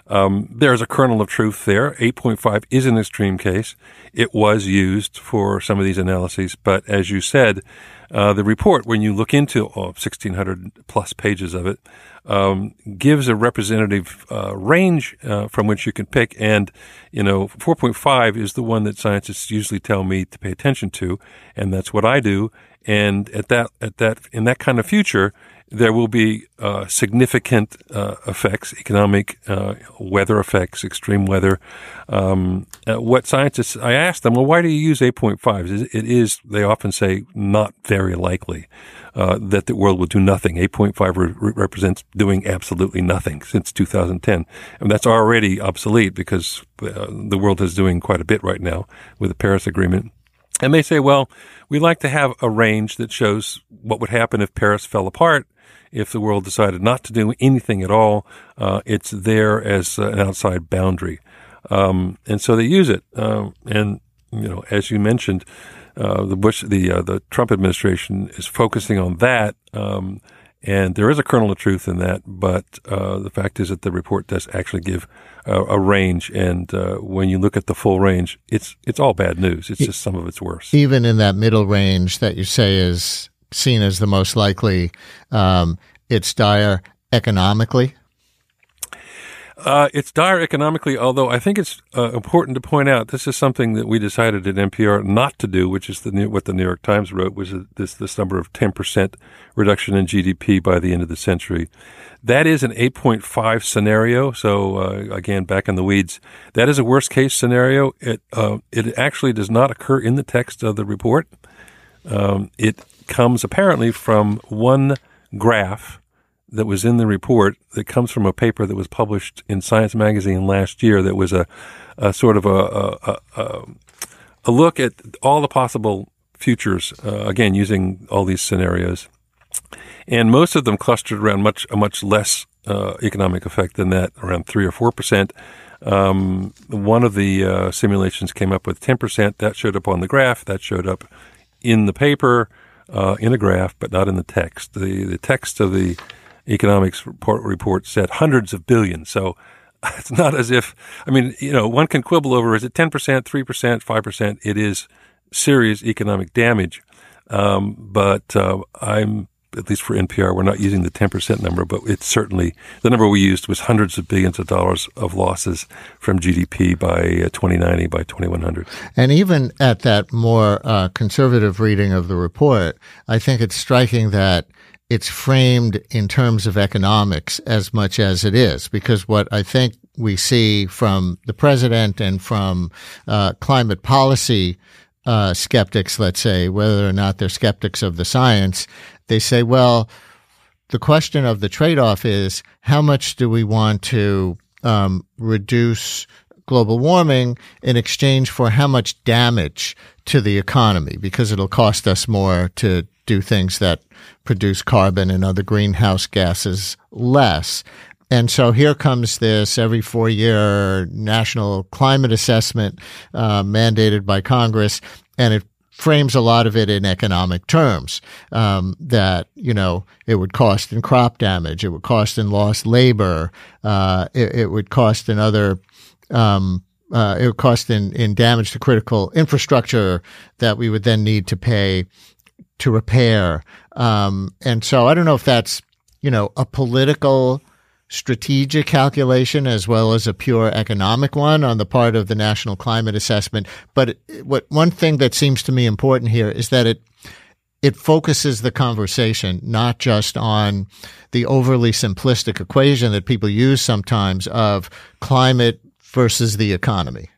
Um, there's a kernel of truth there. 8.5 is an extreme case. It was used for some of these analyses, but as you said, uh, the report, when you look into oh, 1,600 plus pages of it, um, gives a representative uh, range uh, from which you can pick. And, you know, 4.5 is the one that scientists usually tell me to pay attention to, and that's what I do. And at that at that in that kind of future, there will be uh, significant uh, effects, economic, uh, weather effects, extreme weather. Um, uh, what scientists, I asked them, well, why do you use 8.5? It is, they often say, not very likely uh, that the world will do nothing. 8.5 re- represents doing absolutely nothing since 2010. And that's already obsolete because uh, the world is doing quite a bit right now with the Paris Agreement. And they say, well, we like to have a range that shows what would happen if Paris fell apart if the world decided not to do anything at all, uh, it's there as an outside boundary. Um, and so they use it. Um, and, you know, as you mentioned, uh, the Bush, the, uh, the Trump administration is focusing on that. Um, and there is a kernel of truth in that, but uh, the fact is that the report does actually give a, a range, and uh, when you look at the full range, it's it's all bad news. It's just some of it's worse. Even in that middle range that you say is seen as the most likely. Um, it's dire economically. Uh, it's dire economically, although I think it's uh, important to point out this is something that we decided at NPR not to do, which is the new, what the New York Times wrote was this this number of ten percent reduction in GDP by the end of the century. That is an eight point five scenario. So uh, again, back in the weeds, that is a worst case scenario. It uh, it actually does not occur in the text of the report. Um, it comes apparently from one graph that was in the report that comes from a paper that was published in Science Magazine last year that was a, a sort of a, a, a, a, look at all the possible futures, uh, again, using all these scenarios. And most of them clustered around much a much less uh, economic effect than that, around 3 or 4%. Um, one of the uh, simulations came up with 10%. That showed up on the graph. That showed up in the paper uh, in a graph, but not in the text. The the text of the economics report, report said hundreds of billions. So it's not as if I mean, you know, one can quibble over is it ten percent, three percent, five percent. It is serious economic damage. Um, but uh, I'm at least for NPR, we're not using the 10% number, but it's certainly the number we used was hundreds of billions of dollars of losses from GDP by uh, 2090, by 2100. And even at that more uh, conservative reading of the report, I think it's striking that it's framed in terms of economics as much as it is, because what I think we see from the president and from uh, climate policy uh, skeptics, let's say, whether or not they're skeptics of the science, they say, well, the question of the trade off is how much do we want to um, reduce global warming in exchange for how much damage to the economy because it'll cost us more to do things that produce carbon and other greenhouse gases less. And so here comes this every four year national climate assessment uh, mandated by Congress, and it frames a lot of it in economic terms um, that you know it would cost in crop damage, it would cost in lost labor, uh, it, it, would cost in other. Um, uh, it would cost in, in damage to critical infrastructure that we would then need to pay to repair. Um, and so I don't know if that's, you know, a political strategic calculation as well as a pure economic one on the part of the National Climate Assessment. But what one thing that seems to me important here is that it it focuses the conversation not just on the overly simplistic equation that people use sometimes of climate versus the economy.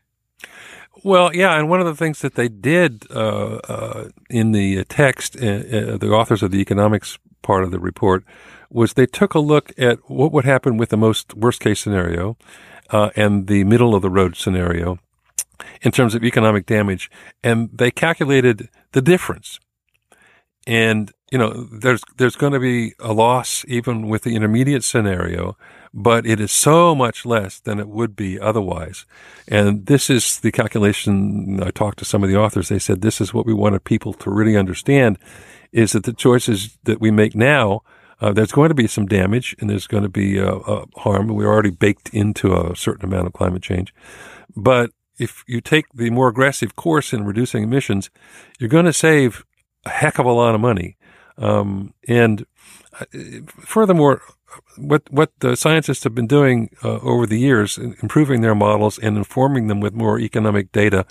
Well, yeah, and one of the things that they did uh, uh, in the text, uh, uh the authors of the economics part of the report, was they took a look at what would happen with the most worst case scenario uh, and the middle of the road scenario in terms of economic damage, and they calculated the difference. And you know, there's there's going to be a loss even with the intermediate scenario, but it is so much less than it would be otherwise. And this is the calculation. I talked to some of the authors. They said this is what we wanted people to really understand: is that the choices that we make now uh, there's going to be some damage and there's going to be uh, uh, harm. We're already baked into a certain amount of climate change. But if you take the more aggressive course in reducing emissions, you're going to save a heck of a lot of money. Um, and uh, furthermore, what what the scientists have been doing uh, over the years, improving their models and informing them with more economic data,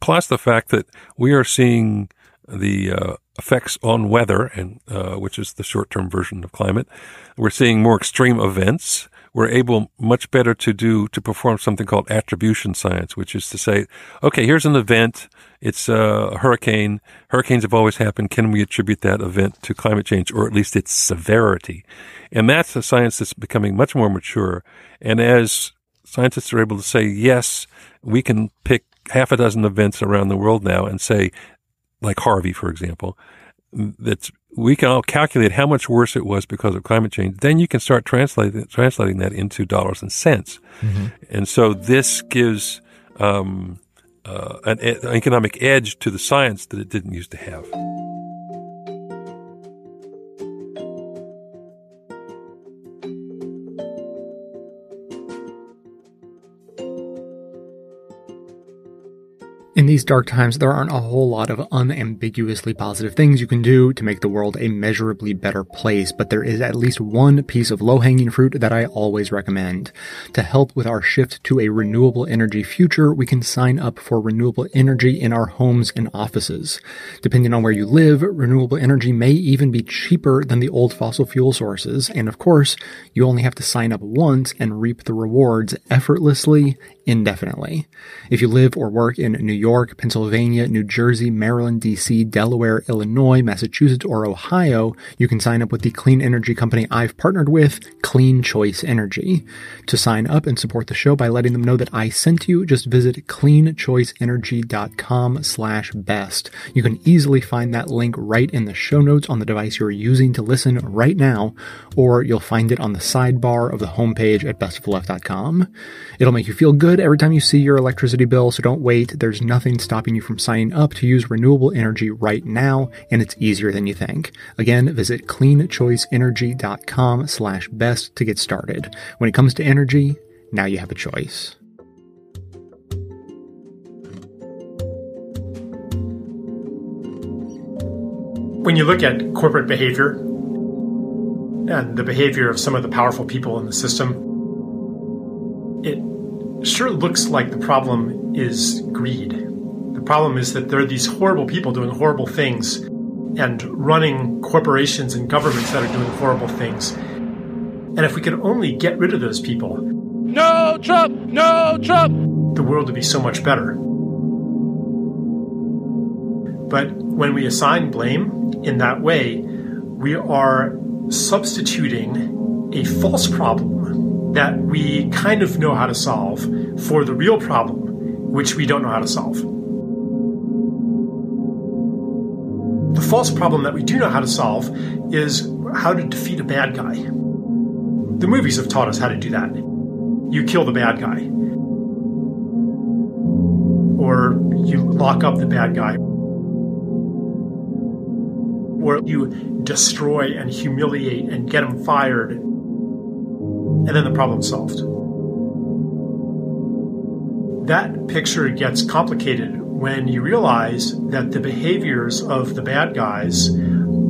plus the fact that we are seeing the uh, effects on weather, and uh, which is the short-term version of climate. We're seeing more extreme events. We're able much better to do to perform something called attribution science, which is to say, okay, here's an event. It's a hurricane. Hurricanes have always happened. Can we attribute that event to climate change, or at least its severity? And that's a science that's becoming much more mature. And as scientists are able to say, yes, we can pick half a dozen events around the world now and say, like Harvey, for example, that we can all calculate how much worse it was because of climate change. Then you can start translating translating that into dollars and cents. Mm-hmm. And so this gives um, uh, an, an economic edge to the science that it didn't used to have. In these dark times, there aren't a whole lot of unambiguously positive things you can do to make the world a measurably better place, but there is at least one piece of low-hanging fruit that I always recommend. To help with our shift to a renewable energy future, we can sign up for renewable energy in our homes and offices. Depending on where you live, renewable energy may even be cheaper than the old fossil fuel sources, and of course, you only have to sign up once and reap the rewards effortlessly, indefinitely. If you live or work in New York, Pennsylvania, New Jersey, Maryland, DC, Delaware, Illinois, Massachusetts, or Ohio, you can sign up with the clean energy company I've partnered with, Clean Choice Energy. To sign up and support the show by letting them know that I sent you, just visit cleanchoiceenergy.com slash best. You can easily find that link right in the show notes on the device you're using to listen right now, or you'll find it on the sidebar of the homepage at bestoftheleft.com. It'll make you feel good every time you see your electricity bill, so don't wait. There's nothing stopping you from signing up to use renewable energy right now, and it's easier than you think. Again, visit cleanchoiceenergy.com slash best to get started. When it comes to energy, now you have a choice. When you look at corporate behavior and the behavior of some of the powerful people in the system, sure looks like the problem is greed. The problem is that there are these horrible people doing horrible things and running corporations and governments that are doing horrible things. And if we could only get rid of those people, no Trump, no Trump, the world would be so much better. But when we assign blame in that way, we are substituting a false problem that we kind of know how to solve for the real problem, which we don't know how to solve. The false problem that we do know how to solve is how to defeat a bad guy. The movies have taught us how to do that. You kill the bad guy, or you lock up the bad guy, or you destroy and humiliate and get him fired, and then the problem's solved. That picture gets complicated when you realize that the behaviors of the bad guys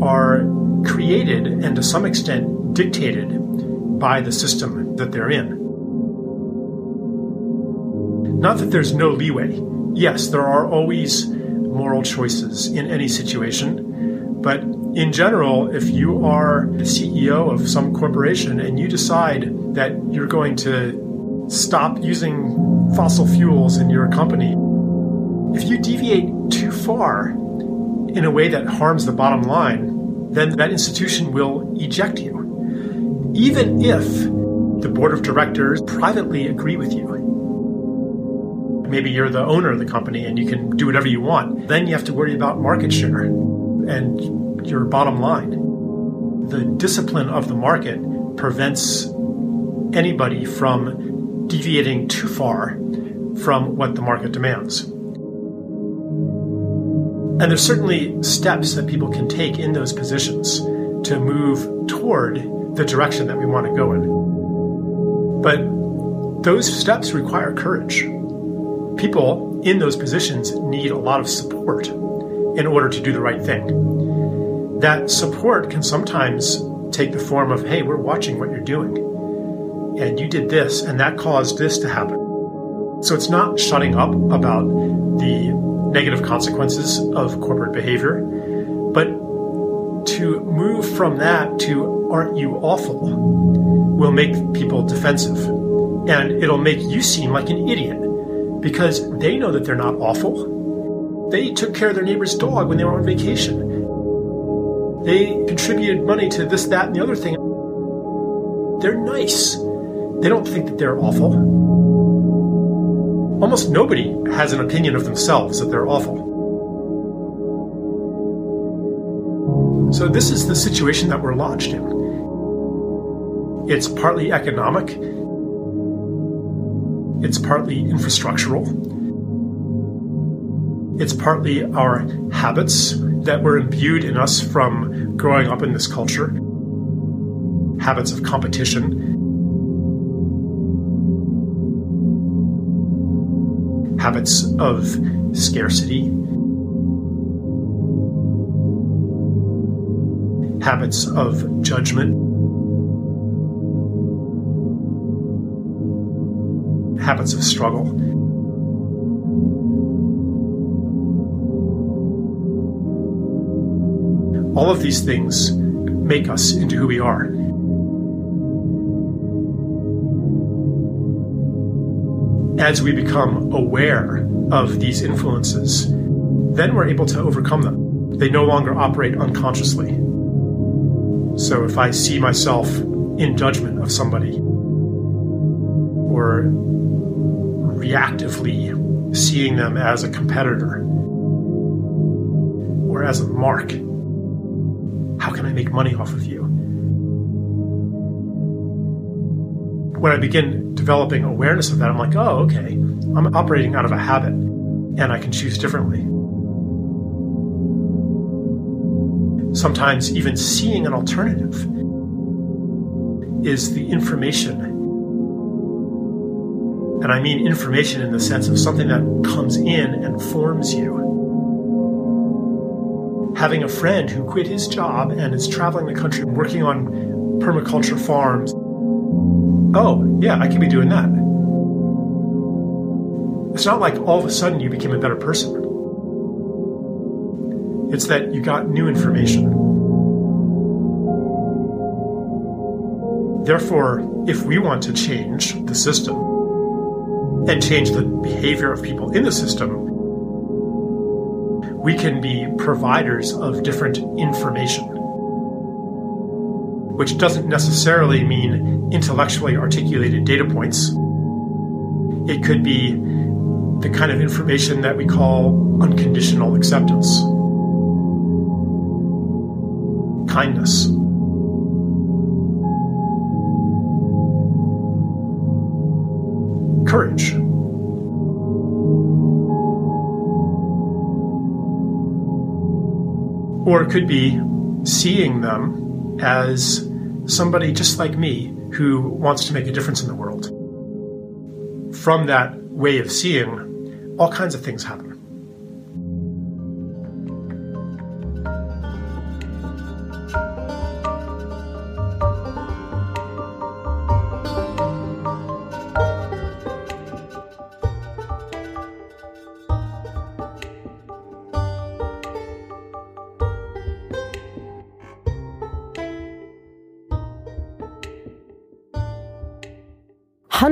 are created and to some extent dictated by the system that they're in. Not that there's no leeway. Yes, there are always moral choices in any situation, but in general, if you are the CEO of some corporation and you decide that you're going to stop using fossil fuels in your company, if you deviate too far in a way that harms the bottom line, then that institution will eject you. Even if the board of directors privately agree with you. Maybe you're the owner of the company and you can do whatever you want. Then you have to worry about market share and your bottom line. The discipline of the market prevents anybody from deviating too far from what the market demands. And there's certainly steps that people can take in those positions to move toward the direction that we want to go in. But those steps require courage. People in those positions need a lot of support in order to do the right thing. That support can sometimes take the form of, hey, we're watching what you're doing. And you did this, and that caused this to happen. So it's not shutting up about the negative consequences of corporate behavior. But to move from that to aren't you awful will make people defensive. And it'll make you seem like an idiot because they know that they're not awful. They took care of their neighbor's dog when they were on vacation. They contributed money to this, that, and the other thing. They're nice. They don't think that they're awful. Almost nobody has an opinion of themselves that they're awful. So, this is the situation that we're lodged in. It's partly economic, it's partly infrastructural, it's partly our habits that were imbued in us from growing up in this culture, habits of competition. Habits of scarcity, habits of judgment, habits of struggle. All of these things make us into who we are. As we become aware of these influences, then we're able to overcome them. They no longer operate unconsciously. So if I see myself in judgment of somebody or reactively seeing them as a competitor or as a mark, how can I make money off of you? When I begin developing awareness of that, I'm like, oh, okay, I'm operating out of a habit and I can choose differently. sometimes even seeing an alternative is the information. And I mean information in the sense of something that comes in and forms you. Having a friend who quit his job and is traveling the country working on permaculture farms. Oh, yeah, I could be doing that. It's not like all of a sudden you became a better person. It's that you got new information. Therefore, if we want to change the system and change the behavior of people in the system, we can be providers of different information, which doesn't necessarily mean intellectually articulated data points. It could be the kind of information that we call unconditional acceptance kindness. Courage. Or it could be seeing them as somebody just like me who wants to make a difference in the world. From that way of seeing, all kinds of things happen.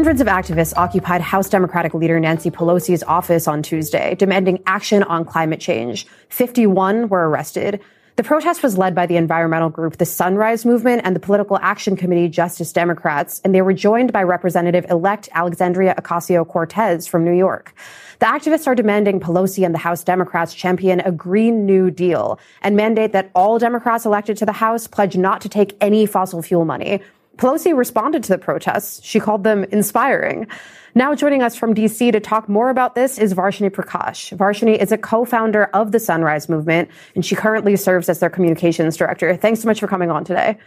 Hundreds of activists occupied House Democratic leader Nancy Pelosi's office on Tuesday, demanding action on climate change. 51 were arrested. The protest was led by the environmental group the Sunrise Movement and the Political Action Committee Justice Democrats, and they were joined by Representative elect Alexandria Ocasio Cortez from New York. The activists are demanding Pelosi and the House Democrats champion a Green New Deal and mandate that all Democrats elected to the House pledge not to take any fossil fuel money. Pelosi responded to the protests. She called them inspiring. Now joining us from DC to talk more about this is Varshini Prakash. Varshini is a co-founder of the Sunrise Movement, and she currently serves as their communications director. Thanks so much for coming on today.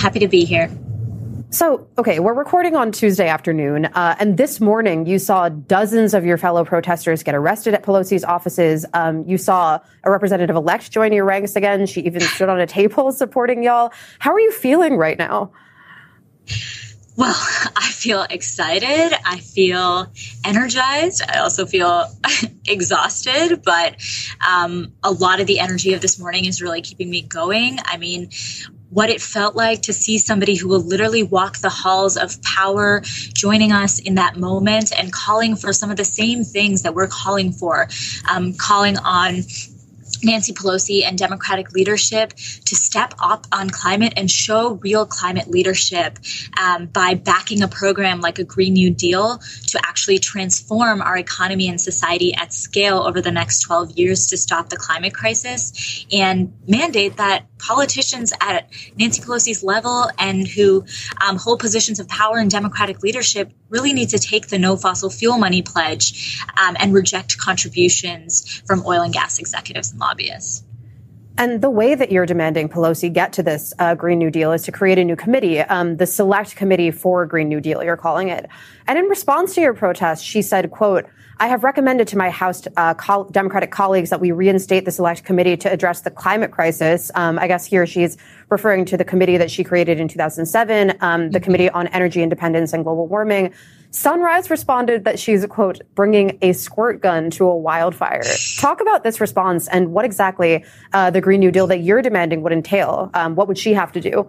Happy to be here. So, okay, we're recording on Tuesday afternoon, uh, and this morning you saw dozens of your fellow protesters get arrested at Pelosi's offices. Um, you saw a representative elect join your ranks again. She even stood on a table supporting y'all. How are you feeling right now? Well, I feel excited. I feel energized. I also feel exhausted, but um, a lot of the energy of this morning is really keeping me going. I mean, what it felt like to see somebody who will literally walk the halls of power joining us in that moment and calling for some of the same things that we're calling for, um, calling on Nancy Pelosi and Democratic leadership to step up on climate and show real climate leadership um, by backing a program like a Green New Deal to actually transform our economy and society at scale over the next 12 years to stop the climate crisis and mandate that politicians at Nancy Pelosi's level and who um, hold positions of power in Democratic leadership really need to take the no fossil fuel money pledge um, and reject contributions from oil and gas executives and lobbyists. And the way that you're demanding Pelosi get to this uh, Green New Deal is to create a new committee, um, the Select Committee for Green New Deal, you're calling it. And in response to your protest, she said, quote, I have recommended to my House uh, co- Democratic colleagues that we reinstate the Select Committee to address the climate crisis. Um, I guess here she's referring to the committee that she created in 2007, um, the Committee on Energy Independence and Global Warming. Sunrise responded that she's, quote, bringing a squirt gun to a wildfire. Talk about this response and what exactly uh, the Green New Deal that you're demanding would entail. Um, what would she have to do?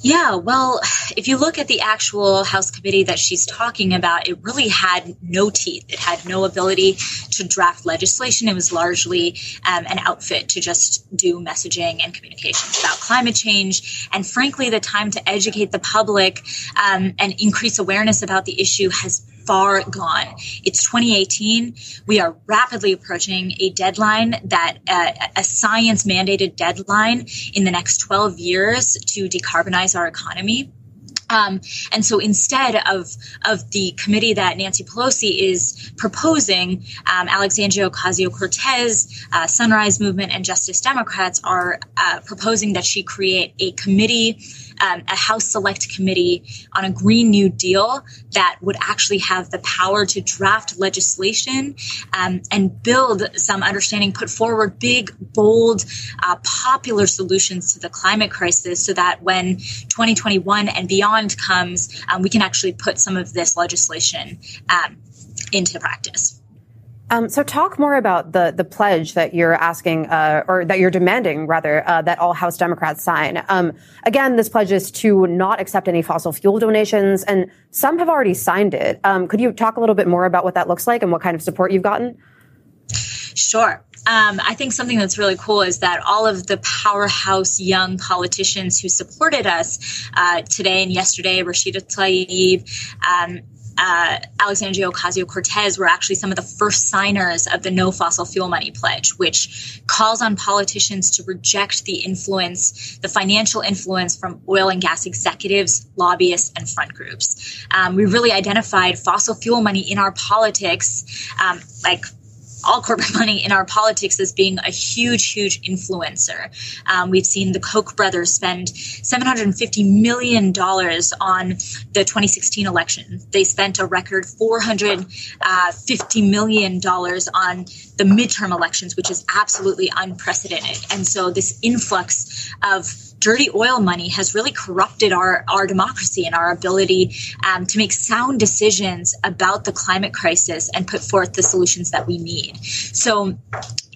Yeah, well, if you look at the actual House committee that she's talking about, it really had no teeth. It had no ability to draft legislation. It was largely um, an outfit to just do messaging and communications about climate change. And frankly, the time to educate the public um, and increase awareness about the issue has far gone. It's 2018. We are rapidly approaching a deadline that uh, a science mandated deadline in the next 12 years to decarbonize our economy. Um, and so instead of of the committee that Nancy Pelosi is proposing, um, Alexandria Ocasio Cortez, uh, Sunrise Movement, and Justice Democrats are uh, proposing that she create a committee um, a House Select Committee on a Green New Deal that would actually have the power to draft legislation um, and build some understanding, put forward big, bold, uh, popular solutions to the climate crisis so that when 2021 and beyond comes, um, we can actually put some of this legislation um, into practice. Um, so talk more about the the pledge that you're asking, uh, or that you're demanding, rather, uh, that all House Democrats sign. Um, again, this pledge is to not accept any fossil fuel donations, and some have already signed it. Um, could you talk a little bit more about what that looks like and what kind of support you've gotten? Sure. Um, I think something that's really cool is that all of the powerhouse young politicians who supported us uh, today and yesterday, Rashida Tlaib, um, uh, Alexandria Ocasio Cortez were actually some of the first signers of the No Fossil Fuel Money Pledge, which calls on politicians to reject the influence, the financial influence from oil and gas executives, lobbyists, and front groups. Um, we really identified fossil fuel money in our politics, um, like all corporate money in our politics as being a huge, huge influencer. Um, we've seen the Koch brothers spend $750 million on the 2016 election. They spent a record $450 million on the midterm elections, which is absolutely unprecedented. And so this influx of dirty oil money has really corrupted our, our democracy and our ability um, to make sound decisions about the climate crisis and put forth the solutions that we need. So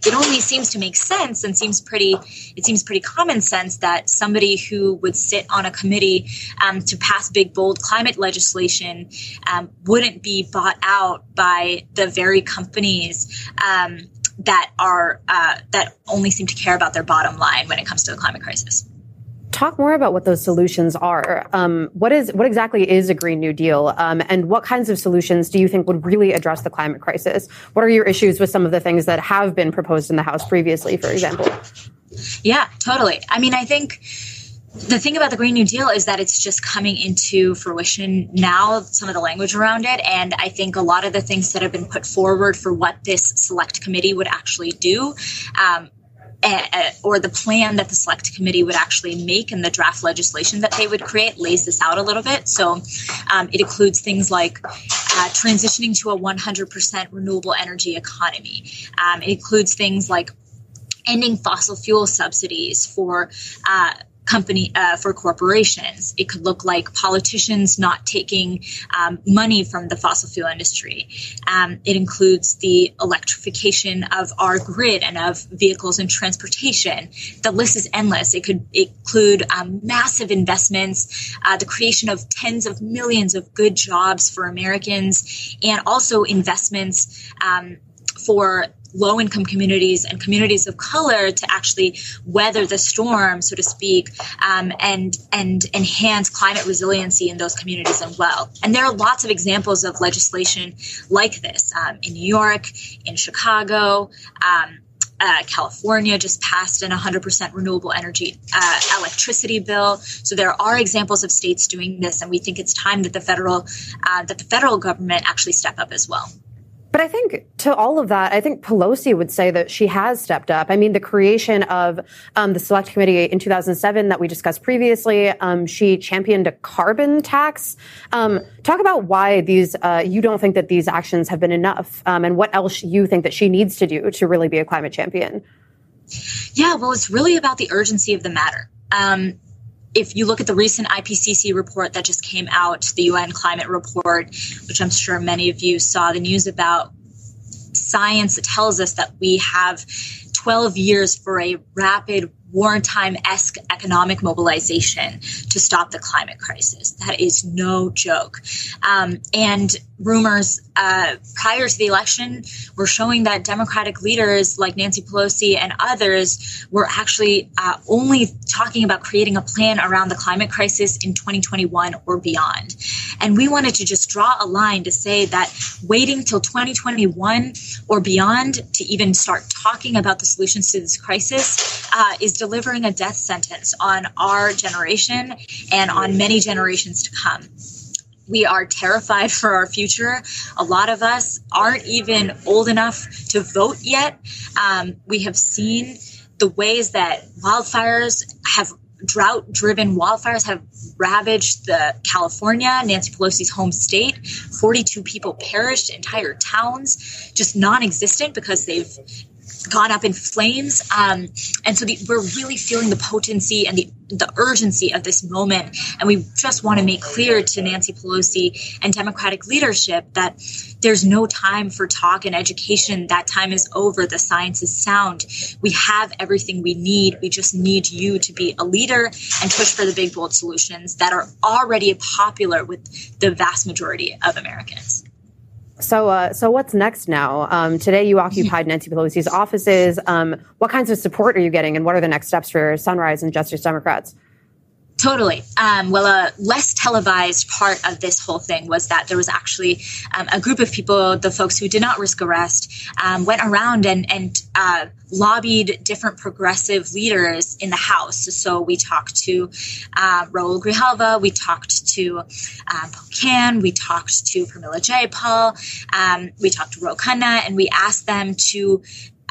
it only seems to make sense and seems pretty it seems pretty common sense that somebody who would sit on a committee um, to pass big bold climate legislation um, wouldn't be bought out by the very companies um, that are uh, that only seem to care about their bottom line when it comes to the climate crisis talk more about what those solutions are. Um, what is what exactly is a Green New Deal, um, and what kinds of solutions do you think would really address the climate crisis? What are your issues with some of the things that have been proposed in the House previously, for example? Yeah, totally. I mean, I think the thing about the Green New Deal is that it's just coming into fruition now, some of the language around it. And I think a lot of the things that have been put forward for what this select committee would actually do um, or the plan that the select committee would actually make and the draft legislation that they would create lays this out a little bit. So um, it includes things like uh, transitioning to a 100% renewable energy economy. Um, it includes things like ending fossil fuel subsidies for uh, company uh, for corporations. It could look like politicians not taking um, money from the fossil fuel industry. Um, it includes the electrification of our grid and of vehicles and transportation. The list is endless. It could include um, massive investments, uh, the creation of tens of millions of good jobs for Americans, and also investments um, for low income communities and communities of color to actually weather the storm, so to speak, um, and and enhance climate resiliency in those communities as well. And there are lots of examples of legislation like this um, in New York, in Chicago. Um, uh, California just passed an 100% renewable energy uh, electricity bill. So there are examples of states doing this, and we think it's time that the federal uh, that the federal government actually step up as well. But I think to all of that, I think Pelosi would say that she has stepped up. I mean, the creation of um, the select committee in 2007 that we discussed previously, um, she championed a carbon tax. Um, talk about why these, uh, you don't think that these actions have been enough um, and what else you think that she needs to do to really be a climate champion. Yeah, well, it's really about the urgency of the matter. Um, if you look at the recent IPCC report that just came out, the UN climate report, which I'm sure many of you saw the news about, science tells us that we have 12 years for a rapid wartime esque economic mobilization to stop the climate crisis. That is no joke. Um, and rumors uh, prior to the election were showing that Democratic leaders like Nancy Pelosi and others were actually uh, only talking about creating a plan around the climate crisis in 2021 or beyond. And we wanted to just draw a line to say that waiting till 2021 or beyond to even start talking about the solutions to this crisis uh, is delivering a death sentence on our generation and on many generations to come we are terrified for our future. A lot of us aren't even old enough to vote yet. Um, we have seen the ways that wildfires have drought driven wildfires have ravaged the California, Nancy Pelosi's home state. 42 people perished, entire towns just non existent because they've gone up in flames. Um, and so the, we're really feeling the potency and the, the urgency of this moment. And we just want to make clear to Nancy Pelosi and Democratic leadership that there's no time for talk and education. That time is over. The science is sound. We have everything we need. We just need you to be a leader and push for the big, bold solutions that are already popular with the vast majority of Americans. So, uh, so what's next now? Um, today, you occupied Nancy Pelosi's offices. Um, what kinds of support are you getting, and what are the next steps for Sunrise and Justice Democrats? Totally. Um, well, a less televised part of this whole thing was that there was actually um, a group of people, the folks who did not risk arrest, um, went around and, and uh, lobbied different progressive leaders in the House. So we talked to uh, Raul Grijalva, we talked to um, Paul Can, we talked to Pramila Jayapal, um, we talked to Ro Khanna, and we asked them to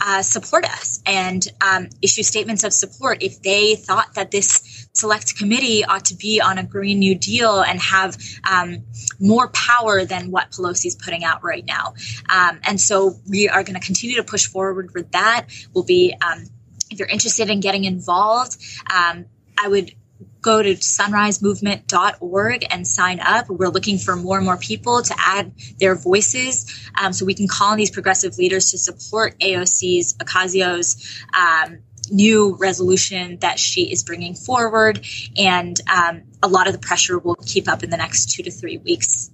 uh, support us and um, issue statements of support if they thought that this select committee ought to be on a Green New Deal and have um, more power than what Pelosi's putting out right now. Um, and so we are going to continue to push forward with that. We'll be, um, if you're interested in getting involved, um, I would go to sunrisemovement.org and sign up. We're looking for more and more people to add their voices um, so we can call on these progressive leaders to support AOC's, Ocasio's, um, new resolution that she is bringing forward. And um, a lot of the pressure will keep up in the next two to three weeks.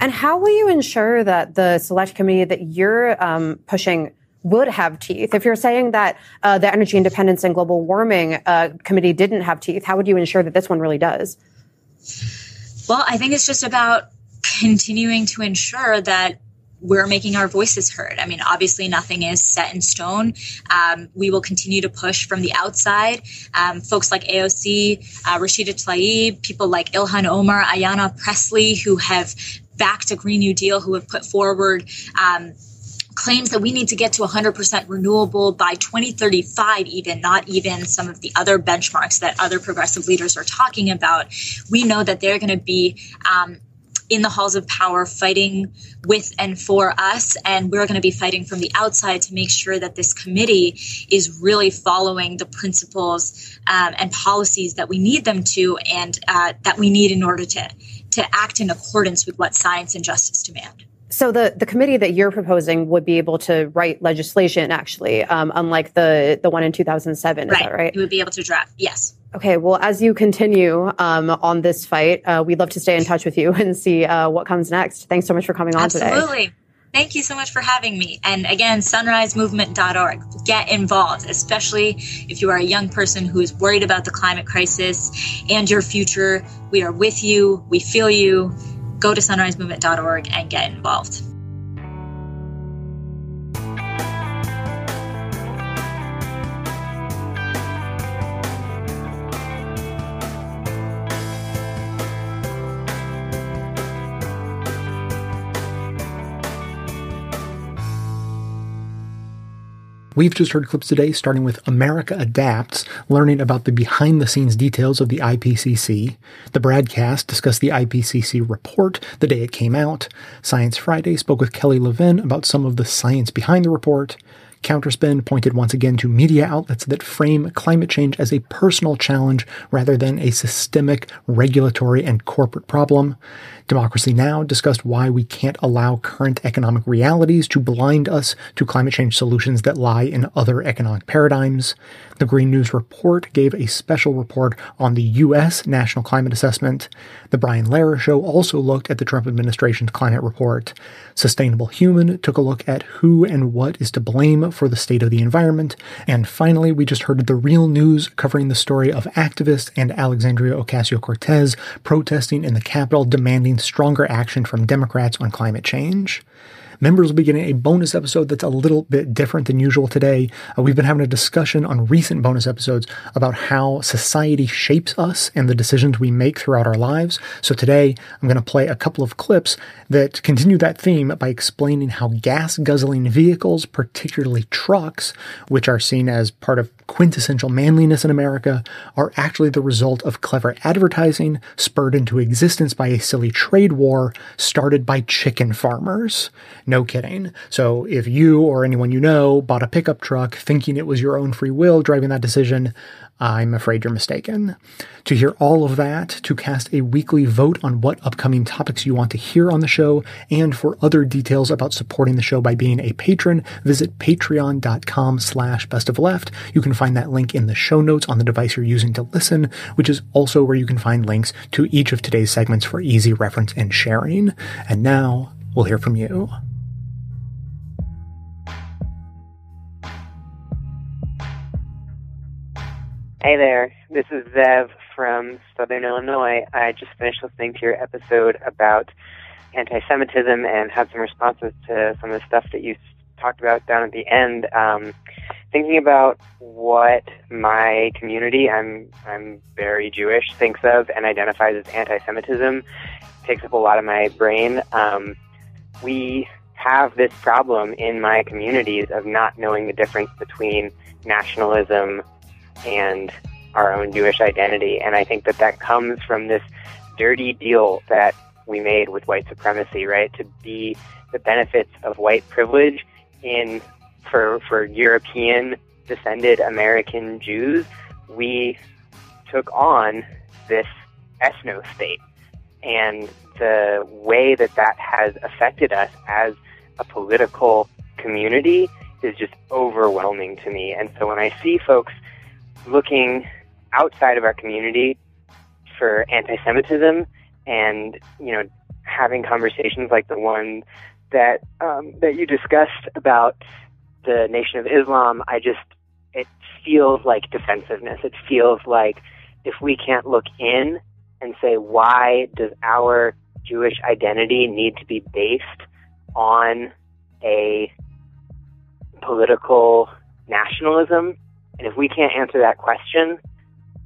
And how will you ensure that the select committee that you're um, pushing would have teeth. If you're saying that uh, the Energy Independence and Global Warming uh, Committee didn't have teeth, how would you ensure that this one really does? Well, I think it's just about continuing to ensure that we're making our voices heard. I mean, obviously, nothing is set in stone. Um, we will continue to push from the outside. Um, folks like AOC, uh, Rashida Tlaib, people like Ilhan Omar, Ayanna Pressley, who have backed a Green New Deal, who have put forward um, claims that we need to get to 100% renewable by 2035 even not even some of the other benchmarks that other progressive leaders are talking about we know that they're going to be um, in the halls of power fighting with and for us. And we're going to be fighting from the outside to make sure that this committee is really following the principles um, and policies that we need them to and uh, that we need in order to, to act in accordance with what science and justice demand. So the, the committee that you're proposing would be able to write legislation, actually, um, unlike the the one in 2007. Is right. that right? You would be able to draft. Yes. Okay. Well, as you continue um, on this fight, uh, we'd love to stay in touch with you and see uh, what comes next. Thanks so much for coming on Absolutely. today. Absolutely. Thank you so much for having me. And again, sunrisemovement.org. Get involved, especially if you are a young person who is worried about the climate crisis and your future. We are with you. We feel you go to sunrisemovement.org and get involved. We've just heard clips today starting with America Adapts, learning about the behind the scenes details of the IPCC. The broadcast discussed the IPCC report the day it came out. Science Friday spoke with Kelly Levin about some of the science behind the report. Counterspin pointed once again to media outlets that frame climate change as a personal challenge rather than a systemic, regulatory, and corporate problem. Democracy Now! discussed why we can't allow current economic realities to blind us to climate change solutions that lie in other economic paradigms. The Green News Report gave a special report on the U.S. National Climate Assessment. The Brian Lehrer Show also looked at the Trump administration's climate report. Sustainable Human took a look at who and what is to blame for the state of the environment. And finally, we just heard the real news covering the story of activists and Alexandria Ocasio Cortez protesting in the Capitol demanding stronger action from Democrats on climate change. Members will be getting a bonus episode that's a little bit different than usual today. Uh, we've been having a discussion on recent bonus episodes about how society shapes us and the decisions we make throughout our lives. So today, I'm going to play a couple of clips that continue that theme by explaining how gas guzzling vehicles, particularly trucks, which are seen as part of quintessential manliness in America, are actually the result of clever advertising spurred into existence by a silly trade war started by chicken farmers. No kidding. So if you or anyone you know bought a pickup truck thinking it was your own free will driving that decision, I'm afraid you're mistaken. To hear all of that, to cast a weekly vote on what upcoming topics you want to hear on the show, and for other details about supporting the show by being a patron, visit patreon.com slash best of left. You can find that link in the show notes on the device you're using to listen, which is also where you can find links to each of today's segments for easy reference and sharing. And now we'll hear from you. Hey there, this is Zev from Southern Illinois. I just finished listening to your episode about anti Semitism and had some responses to some of the stuff that you talked about down at the end. Um, thinking about what my community, I'm, I'm very Jewish, thinks of and identifies as anti Semitism takes up a lot of my brain. Um, we have this problem in my communities of not knowing the difference between nationalism and our own Jewish identity. And I think that that comes from this dirty deal that we made with white supremacy, right? To be the benefits of white privilege in for for European descended American Jews, we took on this ethno state. And the way that that has affected us as a political community is just overwhelming to me. And so when I see folks looking outside of our community for anti-Semitism and you know having conversations like the one that um, that you discussed about the Nation of Islam, I just it feels like defensiveness. It feels like if we can't look in and say why does our Jewish identity need to be based on a political nationalism and if we can't answer that question,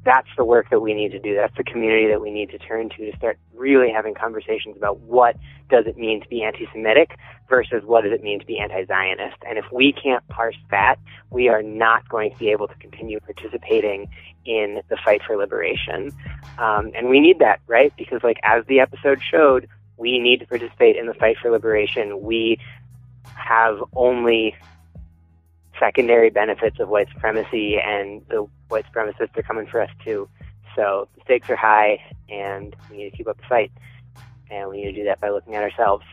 that's the work that we need to do. That's the community that we need to turn to to start really having conversations about what does it mean to be anti-Semitic versus what does it mean to be anti-Zionist. And if we can't parse that, we are not going to be able to continue participating in the fight for liberation. Um, and we need that, right? Because like as the episode showed, We need to participate in the fight for liberation. We have only secondary benefits of white supremacy, and the white supremacists are coming for us too. So the stakes are high, and we need to keep up the fight. And we need to do that by looking at ourselves.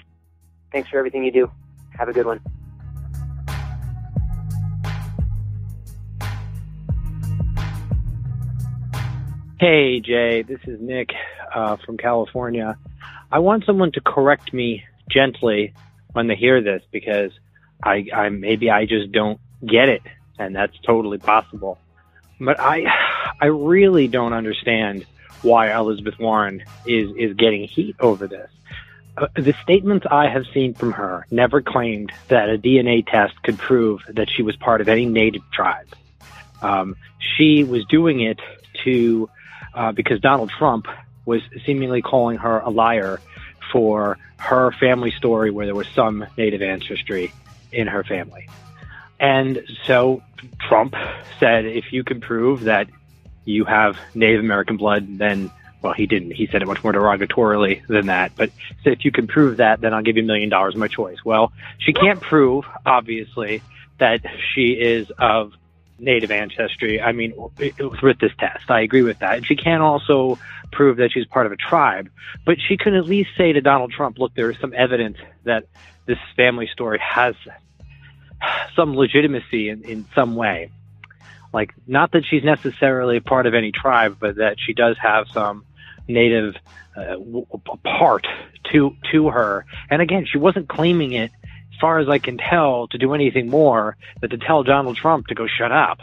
Thanks for everything you do. Have a good one. Hey, Jay, this is Nick uh, from California. I want someone to correct me gently when they hear this because I, I maybe I just don't get it, and that's totally possible. But I, I really don't understand why Elizabeth Warren is is getting heat over this. Uh, the statements I have seen from her never claimed that a DNA test could prove that she was part of any native tribe. Um, she was doing it to uh, because Donald Trump was seemingly calling her a liar for her family story where there was some native ancestry in her family. And so Trump said, if you can prove that you have Native American blood, then, well, he didn't. He said it much more derogatorily than that. But said, if you can prove that, then I'll give you a million dollars, my choice. Well, she can't prove, obviously, that she is of native ancestry. I mean, with this test, I agree with that. And she can't also prove that she's part of a tribe, but she can at least say to Donald Trump, look, there is some evidence that this family story has some legitimacy in, in some way. Like, not that she's necessarily a part of any tribe, but that she does have some native uh, part to to her. And again, she wasn't claiming it as far as I can tell, to do anything more than to tell Donald Trump to go shut up.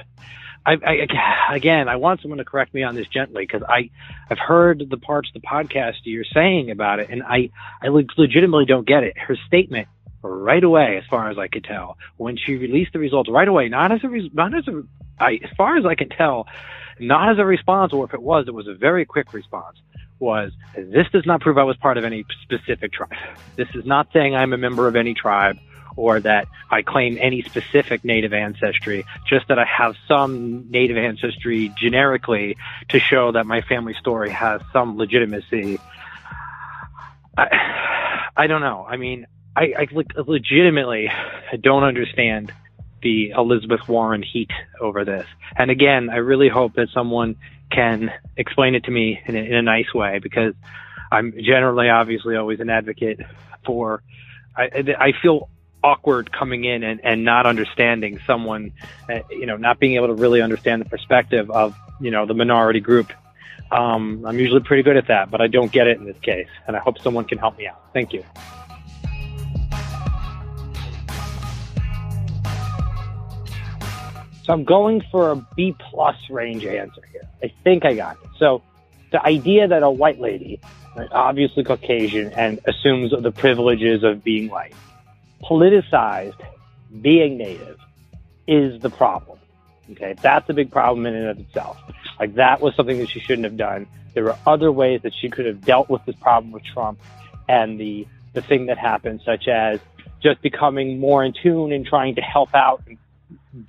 I, I, again, I want someone to correct me on this gently because I, I've heard the parts of the podcast you're saying about it, and I, I legitimately don't get it. Her statement right away, as far as I could tell, when she released the results right away, not as a, not as a, I, as far as I can tell, not as a response, or if it was, it was a very quick response. Was this does not prove I was part of any specific tribe. This is not saying I'm a member of any tribe or that I claim any specific native ancestry, just that I have some native ancestry generically to show that my family story has some legitimacy. I, I don't know. I mean, I, I legitimately don't understand the Elizabeth Warren heat over this. And again, I really hope that someone can explain it to me in a, in a nice way because I'm generally, obviously, always an advocate for. I, I feel awkward coming in and, and not understanding someone, uh, you know, not being able to really understand the perspective of, you know, the minority group. Um, I'm usually pretty good at that, but I don't get it in this case. And I hope someone can help me out. Thank you. So I'm going for a B plus range answer here. I think I got it. So the idea that a white lady, obviously Caucasian, and assumes the privileges of being white, politicized being native is the problem. Okay, that's a big problem in and of itself. Like that was something that she shouldn't have done. There were other ways that she could have dealt with this problem with Trump and the the thing that happened, such as just becoming more in tune and trying to help out and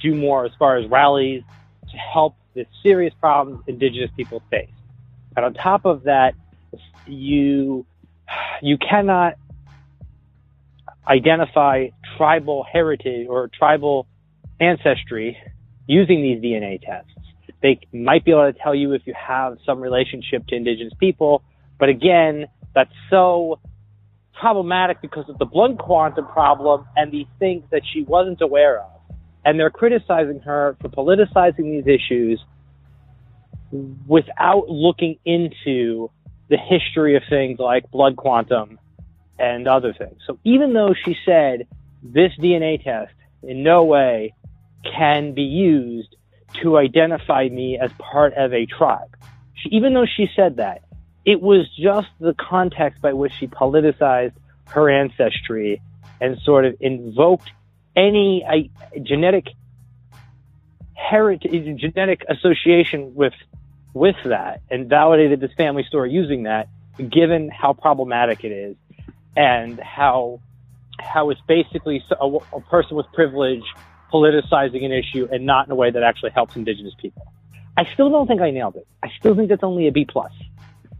do more as far as rallies to help the serious problems indigenous people face. And on top of that, you you cannot identify tribal heritage or tribal ancestry using these DNA tests. They might be able to tell you if you have some relationship to indigenous people, but again, that's so problematic because of the blood quantum problem and these things that she wasn't aware of and they're criticizing her for politicizing these issues without looking into the history of things like blood quantum and other things. So even though she said this DNA test in no way can be used to identify me as part of a tribe, she, even though she said that, it was just the context by which she politicized her ancestry and sort of invoked any genetic heritage, genetic association with with that, and validated this family story using that, given how problematic it is, and how how it's basically a, a person with privilege politicizing an issue and not in a way that actually helps indigenous people. I still don't think I nailed it. I still think that's only a B plus.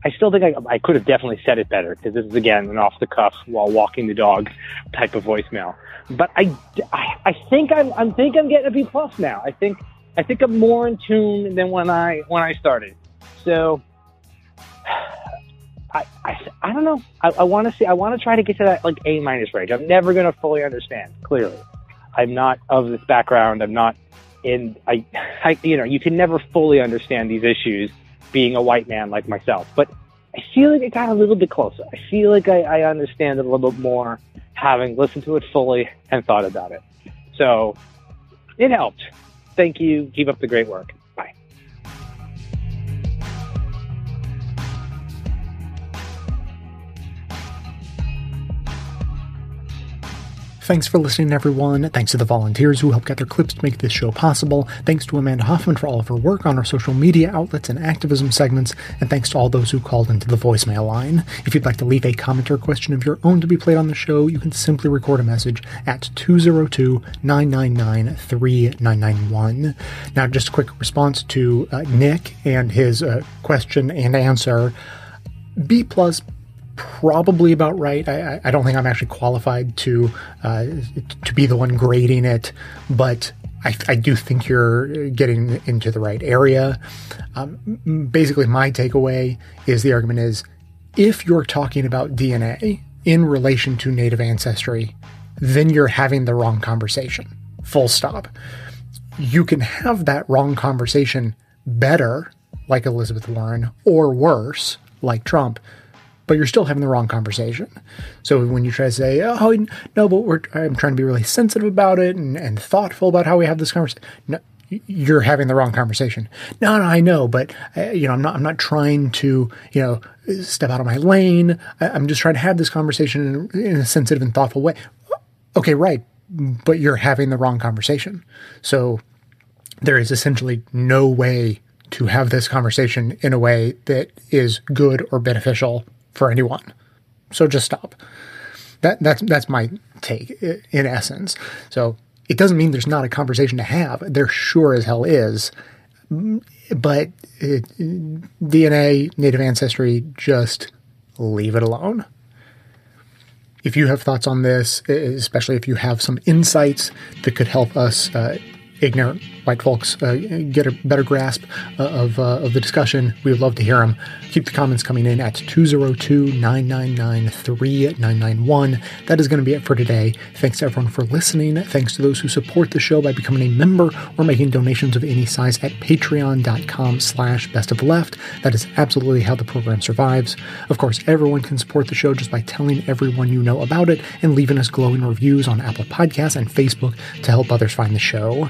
I still think I, I could have definitely said it better because this is again an off the cuff while walking the dog type of voicemail. But I, I, think I'm, I think I'm getting a B plus now. I think, I think I'm more in tune than when I when I started. So, I, I, I don't know. I, I want to see. I want to try to get to that like A minus range. I'm never going to fully understand. Clearly, I'm not of this background. I'm not in. I, I, you know, you can never fully understand these issues being a white man like myself. But I feel like I got a little bit closer. I feel like I, I understand it a little bit more having listened to it fully and thought about it. So it helped. Thank you. Keep up the great work. Thanks for listening, everyone. Thanks to the volunteers who helped gather clips to make this show possible. Thanks to Amanda Hoffman for all of her work on our social media outlets and activism segments. And thanks to all those who called into the voicemail line. If you'd like to leave a comment or question of your own to be played on the show, you can simply record a message at 202 999 3991. Now, just a quick response to uh, Nick and his uh, question and answer. B plus probably about right. I, I, don't think I'm actually qualified to uh, to be the one grading it, but I, I, do think you're getting into the right area. Um, basically, my takeaway is the argument is if you're talking about DNA in relation to native ancestry, then you're having the wrong conversation. Full stop. You can have that wrong conversation better, like Elizabeth Warren, or worse, like Trump but you're still having the wrong conversation. So when you try to say, "Oh no," but I'm trying to be really sensitive about it and, and thoughtful about how we have this conversation, no, you're having the wrong conversation. No, no, I know, but uh, you know, I'm not. I'm not trying to, you know, step out of my lane. I, am just trying to have this conversation in, in a sensitive and thoughtful way. Okay, right, but you're having the wrong conversation. So there is essentially no way to have this conversation in a way that is good or beneficial for anyone. So just stop. That that's that's my take in essence. So it doesn't mean there's not a conversation to have. There sure as hell is. But it, DNA, native ancestry, just leave it alone. If you have thoughts on this, especially if you have some insights that could help us uh, ignorant white folks uh, get a better grasp uh, of, uh, of the discussion, we would love to hear them. Keep the comments coming in at 202 999 3991. That is going to be it for today. Thanks to everyone for listening. Thanks to those who support the show by becoming a member or making donations of any size at patreon.com slash best of left. That is absolutely how the program survives. Of course, everyone can support the show just by telling everyone you know about it and leaving us glowing reviews on Apple Podcasts and Facebook to help others find the show.